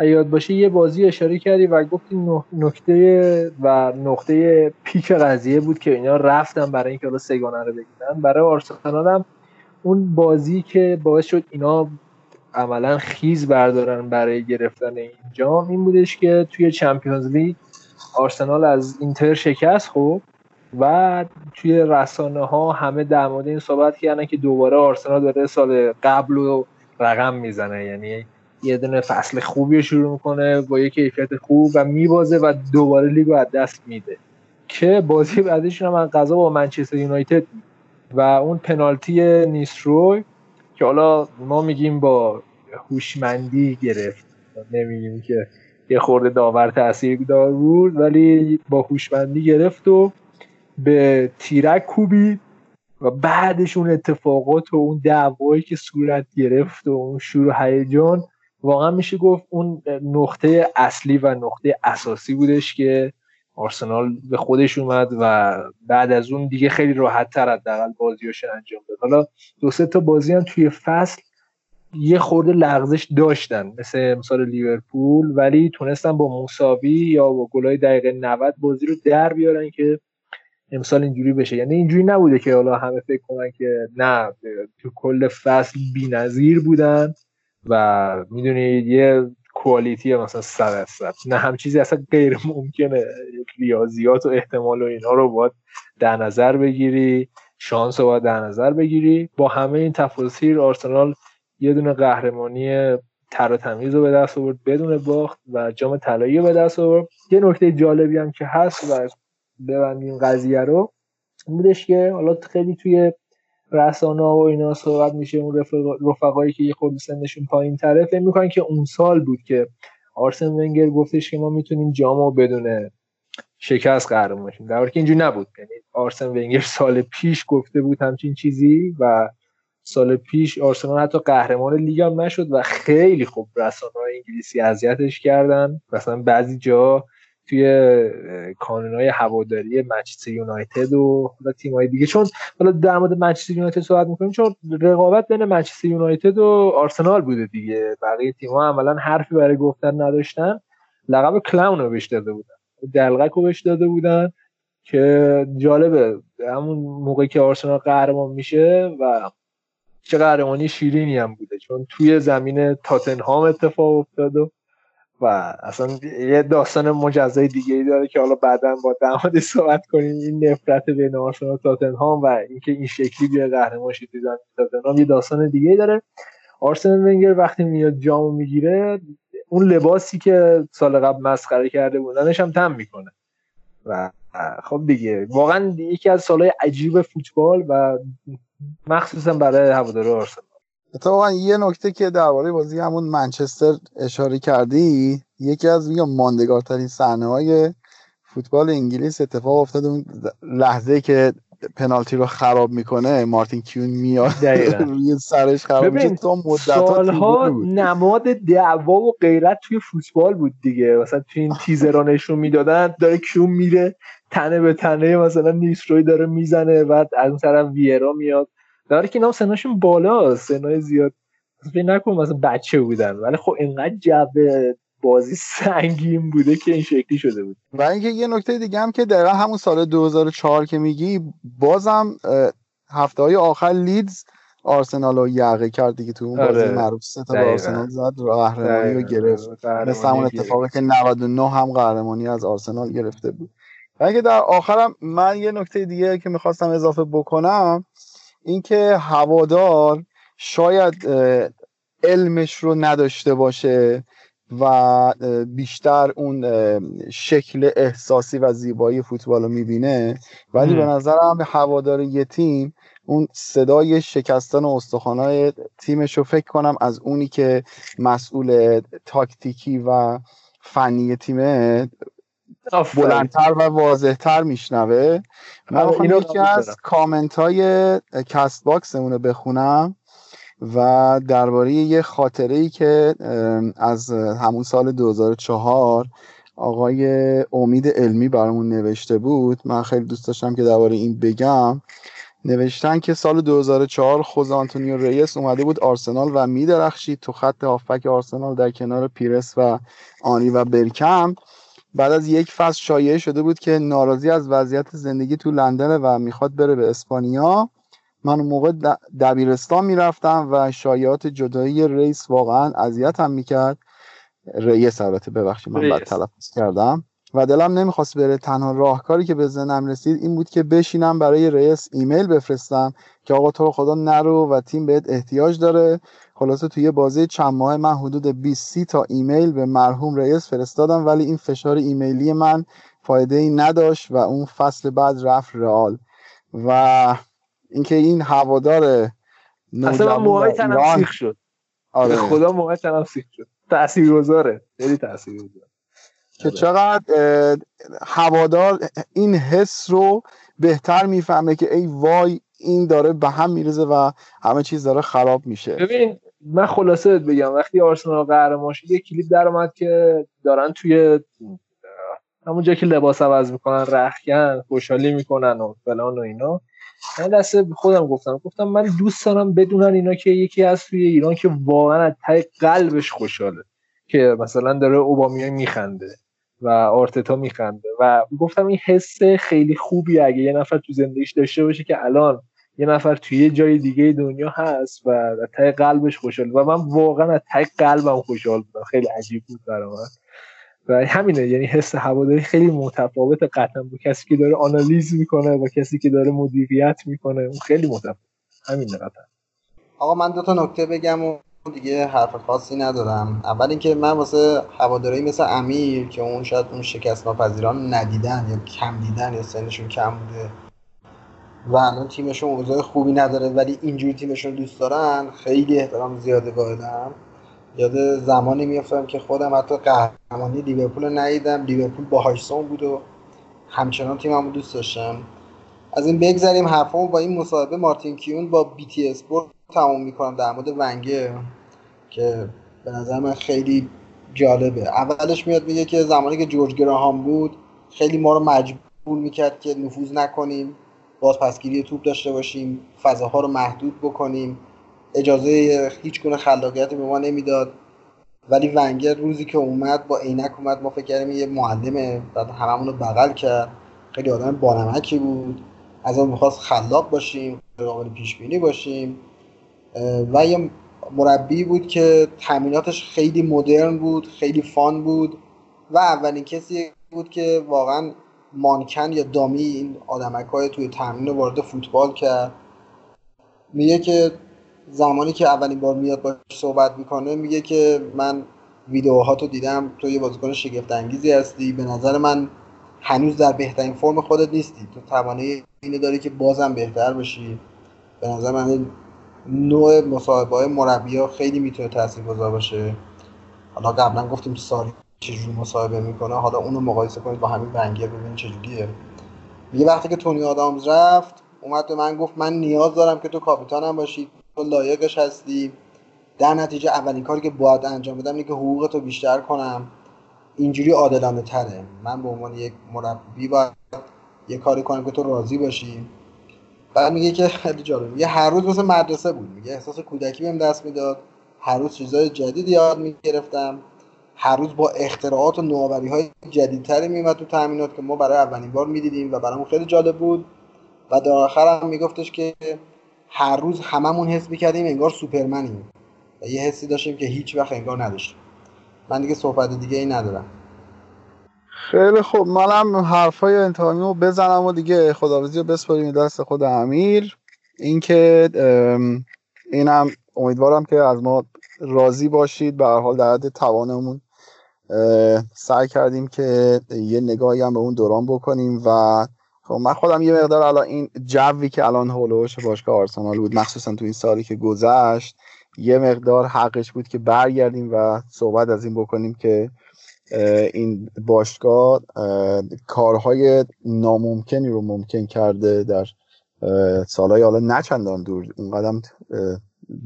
یاد باشه یه بازی اشاره کردی و گفتی نکته و نقطه پیک قضیه بود که اینا رفتن برای اینکه حالا سگانه رو بگیرن. برای آرسنال هم اون بازی که باعث شد اینا عملا خیز بردارن برای گرفتن این جام این بودش که توی چمپیونز لیگ آرسنال از اینتر شکست خب و توی رسانه ها همه در مورد این صحبت کردن که دوباره آرسنال داره سال قبل رو رقم می‌زنه. یعنی یه دونه فصل خوبی شروع می‌کنه با یه کیفیت خوب و میبازه و دوباره لیگو از دست میده. که بازی بعدشون هم قضا با منچستر یونایتد و اون پنالتی نیستروی که حالا ما میگیم با هوشمندی گرفت. نمیگیم که یه خورده داور تاثیر دار بود ولی با هوشمندی گرفت و به تیرک کوبید و بعدش اون اتفاقات و اون دعوایی که صورت گرفت و اون شروع هیجان واقعا میشه گفت اون نقطه اصلی و نقطه اساسی بودش که آرسنال به خودش اومد و بعد از اون دیگه خیلی راحت تر حداقل بازیاش انجام داد. حالا دو سه تا بازی هم توی فصل یه خورده لغزش داشتن مثل امسال لیورپول ولی تونستن با مساوی یا با گلای دقیقه 90 بازی رو در بیارن که امسال اینجوری بشه. یعنی اینجوری نبوده که حالا همه فکر کنن که نه تو کل فصل بی‌نظیر بودن و می‌دونید یه کوالیتی مثلا صد صد نه هم چیزی اصلا غیر ممکنه. ریاضیات و احتمال و اینا رو باید در نظر بگیری شانس رو باید در نظر بگیری. با همه این تفاصیل آرسنال یه دونه قهرمانی تر و تمیز رو به دست آورد بدون باخت و جام طلایی به دست آورد. یه نکته جالبی هم که هست و ببندیم قضیه رو بودش که حالا خیلی توی رسانه و اینا صحبت میشه اون رفقایی که یه خورده سنشون پایین تره فکر می‌کنن که اون سال بود که آرسن ونگر گفتش که ما می‌تونیم جامو بدون شکست قهرمان باشیم در حالی که اینجوری نبود. یعنی آرسن ونگر سال پیش گفته بود همچین چیزی و سال پیش آرسنال حتی قهرمان لیگ هم نشد و خیلی خوب رسانه انگلیسی اذیتش کردن. مثلا بعضی جا توی های هواداری منچستر یونایتد و تیم دیگه. چون حالا در مورد منچستر یونایتد صحبت می‌کنیم چون رقابت بین منچستر یونایتد و آرسنال بوده دیگه. بقیه تیم‌ها عملا حرفی برای گفتن نداشتن. لقب کلاون رو بهش داده بودن. دلغک رو بهش داده بودن که جالبه همون موقعی که آرسنال قهرمان میشه و چه قهرمانی شیرینی هم بوده. چون توی زمین تاتنهام اتفاق افتاد و و اصلا یه داستان مجزای دیگه ای داره که حالا بعدا با دمادی صحبت کنیم. این نفرت بین آرسنال تاتنهام و اینکه این شکلی بیا قهرمان شد تاتنهام یه داستان دیگه ای داره. آرسنال ونگر وقتی میاد جامو می‌گیره اون لباسی که سال قبل مسخره کرده بودنش هم تم می‌کنه. و خب دیگه واقعا یکی از سالهای عجیب فوتبال و مخصوصا برای هوادار آرسنال. اتفاقا یه نکته که درباره بازی همون منچستر اشاره کردی یکی از میگم ماندگارترین صحنه های فوتبال انگلیس اتفاق افتاد اون لحظه که پنالتی رو خراب می‌کنه مارتین کیون میاد روی سرش خراب میشه. تا سالها نماد دعوا و غیرت توی فوتبال بود دیگه. مثلا توی این تیزرها نشون می‌دادن داره کیون میره تنه به تنه مثلا نیستروی داره می‌زنه بعد از اون طرف ویرا میاد. در که اینا سناشون بالا سنای زیاد. فکر نکن مثلا بچه بودن. ولی خب اینقدر جو بازی سنگین بوده که این شکلی شده بود. و اینکه یه نکته دیگه هم که دقیقا همون سال 2004 که میگی بازم هفته های آخر لیدز آرسنال رو یقه کرد دیگه تو اون بازی. آره. معروف سه تا آرسنال زد قهرمانی رو گرفت. مثل همون اتفاقی که 99 هم قهرمانی از آرسنال گرفته بود. و اینکه در آخرم من یه نکته دیگه که می‌خواستم اضافه بکنم اینکه هوادار شاید علمش رو نداشته باشه و بیشتر اون شکل احساسی و زیبایی فوتبال رو می‌بینه. ولی به نظرم هوادار یه تیم اون صدای شکستن استخوانهای تیمش رو فکر کنم از اونی که مسئول تاکتیکی و فنی تیمه بلندتر و واضحتر میشنوه. من آره، یکی از کامنت های Castbox رو بخونم و درباره یه خاطره ای که از همون سال 2004 آقای امید علمی برامون نوشته بود. من خیلی دوست داشتم که درباره این بگم. نوشتن که سال 2004 خوزه آنتونیو ریس اومده بود آرسنال و میدرخشید تو خط هافبک آرسنال در کنار پیرس و آنری و برکمپ. بعد از یک فصل شایعه شده بود که ناراضی از وضعیت زندگی تو لندن و می‌خواد بره به اسپانیا. من اون موقع دبیرستان می‌رفتم و شایعات جدایی ریس واقعا اذیتم می‌کرد. ریس البته ببخشید من بد تلفظ کردم. و دلم نمی‌خواست بره. تنها راهکاری که به ذهنم رسید این بود که بشینم برای ریس ایمیل بفرستم که آقا تو خدا نرو و تیم بهت احتیاج داره. خلاصه توی بازی چند ماه من حدود 20 تا ایمیل به مرحوم رئیس فرستادم ولی این فشار ایمیلی من فایده ای نداشت و اون فصل بعد رفت رئال. و اینکه این هوادار اصلا موهای تنم سیخ شد. آره. خدا موهای تنم سیخ شد. تاثیرگذاره. خیلی تاثیرگذاره. که آره. چقدر هوادار این حس رو بهتر می‌فهمه که ای وای این داره به هم میرزه و همه چیز داره خراب میشه. ببین من خلاصه بگم وقتی آرسنال قهرمان شد یه کلیپ در اومد که دارن توی همون که لباس عوض می‌کنن رخکن خوشحالی می‌کنن و فلان و اینا. من دست خودم گفتم گفتم من دوست دارم بدونن اینا که یکی از توی ایران که واقعا از ته قلبش خوشحاله که مثلا داره اوبامیای میخنده و آرتتا میخنده. و گفتم این حس خیلی خوبی اگه یه نفر تو زندگیش داشته باشه که الان یه نفر توی یه جای دیگه دنیا هست و از ته قلبش خوشحال و من واقعا از ته قلبم خوشحال بودم. خیلی عجیب بود برای من. و همینه یعنی حس هواداری خیلی متفاوت قطعا با کسی که داره آنالیز می‌کنه و کسی که داره مدیریت می‌کنه. اون خیلی متفاوت. همینه قطعا. آقا من دو تا نکته بگم و دیگه حرف خاصی ندارم. اول اینکه من واسه هواداری مثل امیر که اون شاید اون شکست ناپذیران ندیدن یا کم دیدن یا سنشون کم بوده و الان تیمشون اوضاع خوبی نداره ولی اینجوری تیمشون دوست دارن خیلی احترام زیاده قائلم یاد زمانی میافتم که خودم حتی قهرمانی لیورپول رو ندیدم. لیورپول با هایسون بود و همچنان تیممو دوست داشتم. از این بگذریم حرفمو با این مصاحبه مارتین کیون با بی تی اسپورت تموم می‌کنم در مورد ونگر که به نظر من خیلی جالبه. اولش میاد میگه که زمانی که جورج گراهام بود خیلی ما رو مجبور می‌کرد که نفوذ نکنیم. بازپسگیری توپ داشته باشیم فضاها رو محدود بکنیم. اجازه هیچ گونه خلاقیتی به ما نمی‌داد. ولی ونگر روزی که اومد با عینک اومد ما فکر کردیم یه معلمه بعد هممون رو بغل کرد. خیلی آدم بانمکی بود. از اون می‌خواست خلاق باشیم قابل پیش بینی باشیم. و یه مربی بود که تمریناتش خیلی مدرن بود خیلی فان بود. و اولین کسی بود که واقعا مانکن یا دامی این آدمک های توی تمرین وارد فوتبال کرد. میگه که زمانی که اولین بار میاد باش صحبت می‌کنه میگه که من ویدیوهاتو دیدم تو یه بازیکن شگفت انگیزی هستی به نظر من هنوز در بهترین فرم خودت نیستی. تو توانایی اینو داری که بازم بهتر بشی. به نظر من نوع مصاحبه های مربی ها خیلی می‌تونه تاثیر گذار باشه. حالا قبلا گفتیم ساری چجوری مصاحبه می‌کنه حالا اونو مقایسه کنید با همین ونگر ببینید چجوریه. یه وقتی که تونی آدامز رفت اومد به من گفت من نیاز دارم که تو کاپیتانم باشی تو لایقش هستی. در نتیجه اولین کاری که باید انجام بدم اینه که حقوق تو بیشتر کنم. اینجوری عادلانه تره. من به عنوان یک مربی باید یه کاری کنم که تو راضی باشی. بعد میگه که خیلی جالب. میگه هر روز مثل مدرسه بود. میگه احساس کودکی بهم دست می‌داد. هر روز چیزای جدید یاد می‌گرفتم. هر روز با اختراعات و نوآوری های جدیدتری میومد تو تامینات که ما برای اولین بار می‌دیدیم و برامون خیلی جالب بود. و در آخر هم میگفتش که هر روز هممون حس می‌کردیم انگار سوپرمنیم. و یه حسی داشتیم که هیچ وقت انگار نداشتیم. من دیگه صحبت دیگه ای ندارم. خیلی خوب. منم حرفای انتهایی رو بزنم و دیگه خداوزی رو بسپاریم دست خود امیر. اینکه اینم امیدوارم که از ما راضی باشید. به هر حال در حد توانمون. سعی کردیم که یه نگاهی هم به اون دوران بکنیم و خب من خودم یه مقدار الان این جوی که الان هولوش باشگاه آرسنال بود مخصوصا تو این سالی که گذشت یه مقدار حقش بود که برگردیم و صحبت از این بکنیم که این باشگاه کارهای ناممکنی رو ممکن کرده در سالهای حالا نه چندان دور اون قدم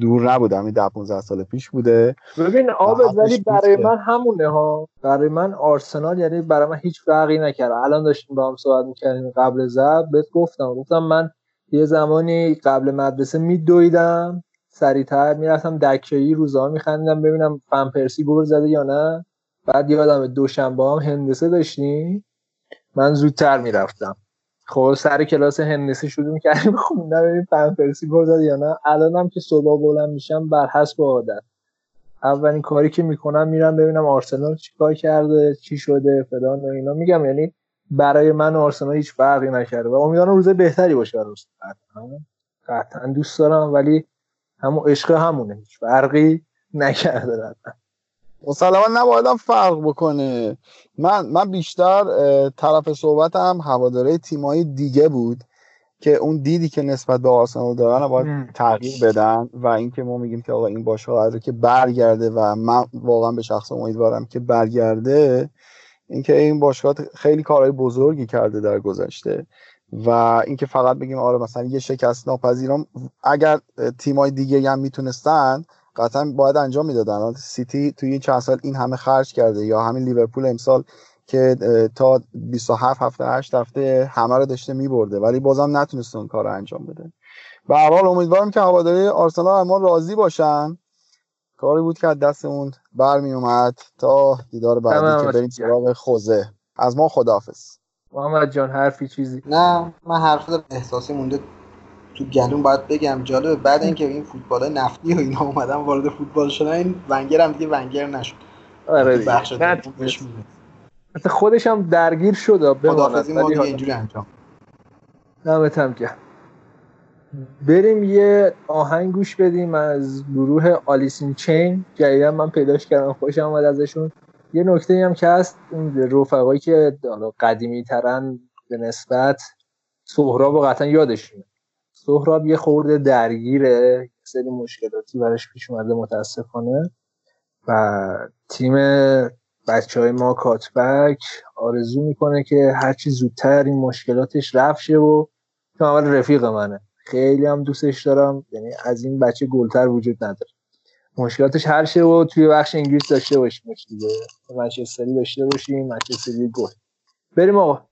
دور نبودم. این ده 15 سال پیش بوده. ببین آب ولی برای من همونه ها. برای من آرسنال یعنی برای من هیچ فرقی نکرد. الان داشتیم با هم صحبت می‌کردیم قبل زب بهت گفتم. گفتم من یه زمانی قبل مدرسه میدویدم. سریعتر می‌رفتم دکه‌ای روزا میخندیدم ببینم فنپرسی گل زده یا نه. بعد یادم دوشنبه هم هندسه داشتیم. من زودتر می‌رفتم. خب سر کلاس هندسه شروع می‌کردیم خوندن ببین فنپرسی گل زده یا نه. الانم که صبح بلند میشم بر حسب عادت. اولین کاری که می‌کنم میرم ببینم آرسنال چیکار کرده چی شده فلان و اینا. میگم یعنی برای من آرسنال هیچ فرقی نکرده. و امیدوارم روز بهتری باشه برای قطعا دوست دارم ولی همون عشق همونه. هیچ فرقی نکرده. مسلما نباید فرق بکنه. من من بیشتر طرف صحبتم هواداره تیمایی دیگه بود که اون دیدی که نسبت به آرسنال دارن باید تغییر بدن و اینکه ما میگیم که آقا این باشگاه که برگرده و من واقعا به شخص امیدوارم که برگرده اینکه این باشگاه خیلی کارهای بزرگی کرده در گذشته و اینکه فقط بگیم آره مثلا یه شکست ناپذیرم اگر تیمای دیگه هم می‌تونستن قطعا باید انجام می‌دادن. سیتی توی این چند سال این همه خرج کرده یا همین لیورپول امسال که تا 27 هفته 8 هفته همه رو داشته میبرده ولی بازم نتونست اون کار رو انجام بده. به هر حال امیدوارم که هواداری آرسنال ما راضی باشن. کاری بود که از دستمون برمی اومد تا دیدار بعدی که بریم سراغ خوزه. از ما خداحافظ. محمد جان حرفی چیزی؟ نه من حرف احساسی مونده تو گلون باید بگم جالبه بعد اینکه این فوتبال نفتی و اینا اومدن وارد فوتبال شدن این ونگر هم دیگه ونگر نشد. آره بخش خودش هم درگیر شد خدافزی ما دیگه اینجوری انجام نمتم که بریم یه آهنگ گوش بدیم از گروه آلیسین چین جدیدا من پیداش کردم خوشم آمد ازشون. یه نکته هم که هست اون رفقایی که قدیمی ترن به نسبت سهراب قطعا یادشونه. سهراب یه خورده درگیره سری مشکلاتی براش پیش اومده متاسفانه. و تیم بچه های ما کاتبک آرزو می‌کنه که هرچی زودتر این مشکلاتش رفت شه و چون اول رفیق منه. خیلی هم دوستش دارم یعنی از این بچه گلتر وجود نداره. مشکلاتش هر شه و توی بخش انگلیس داشته باشیم دیگه. داشته باشیم منچستری گل. بریم آقا.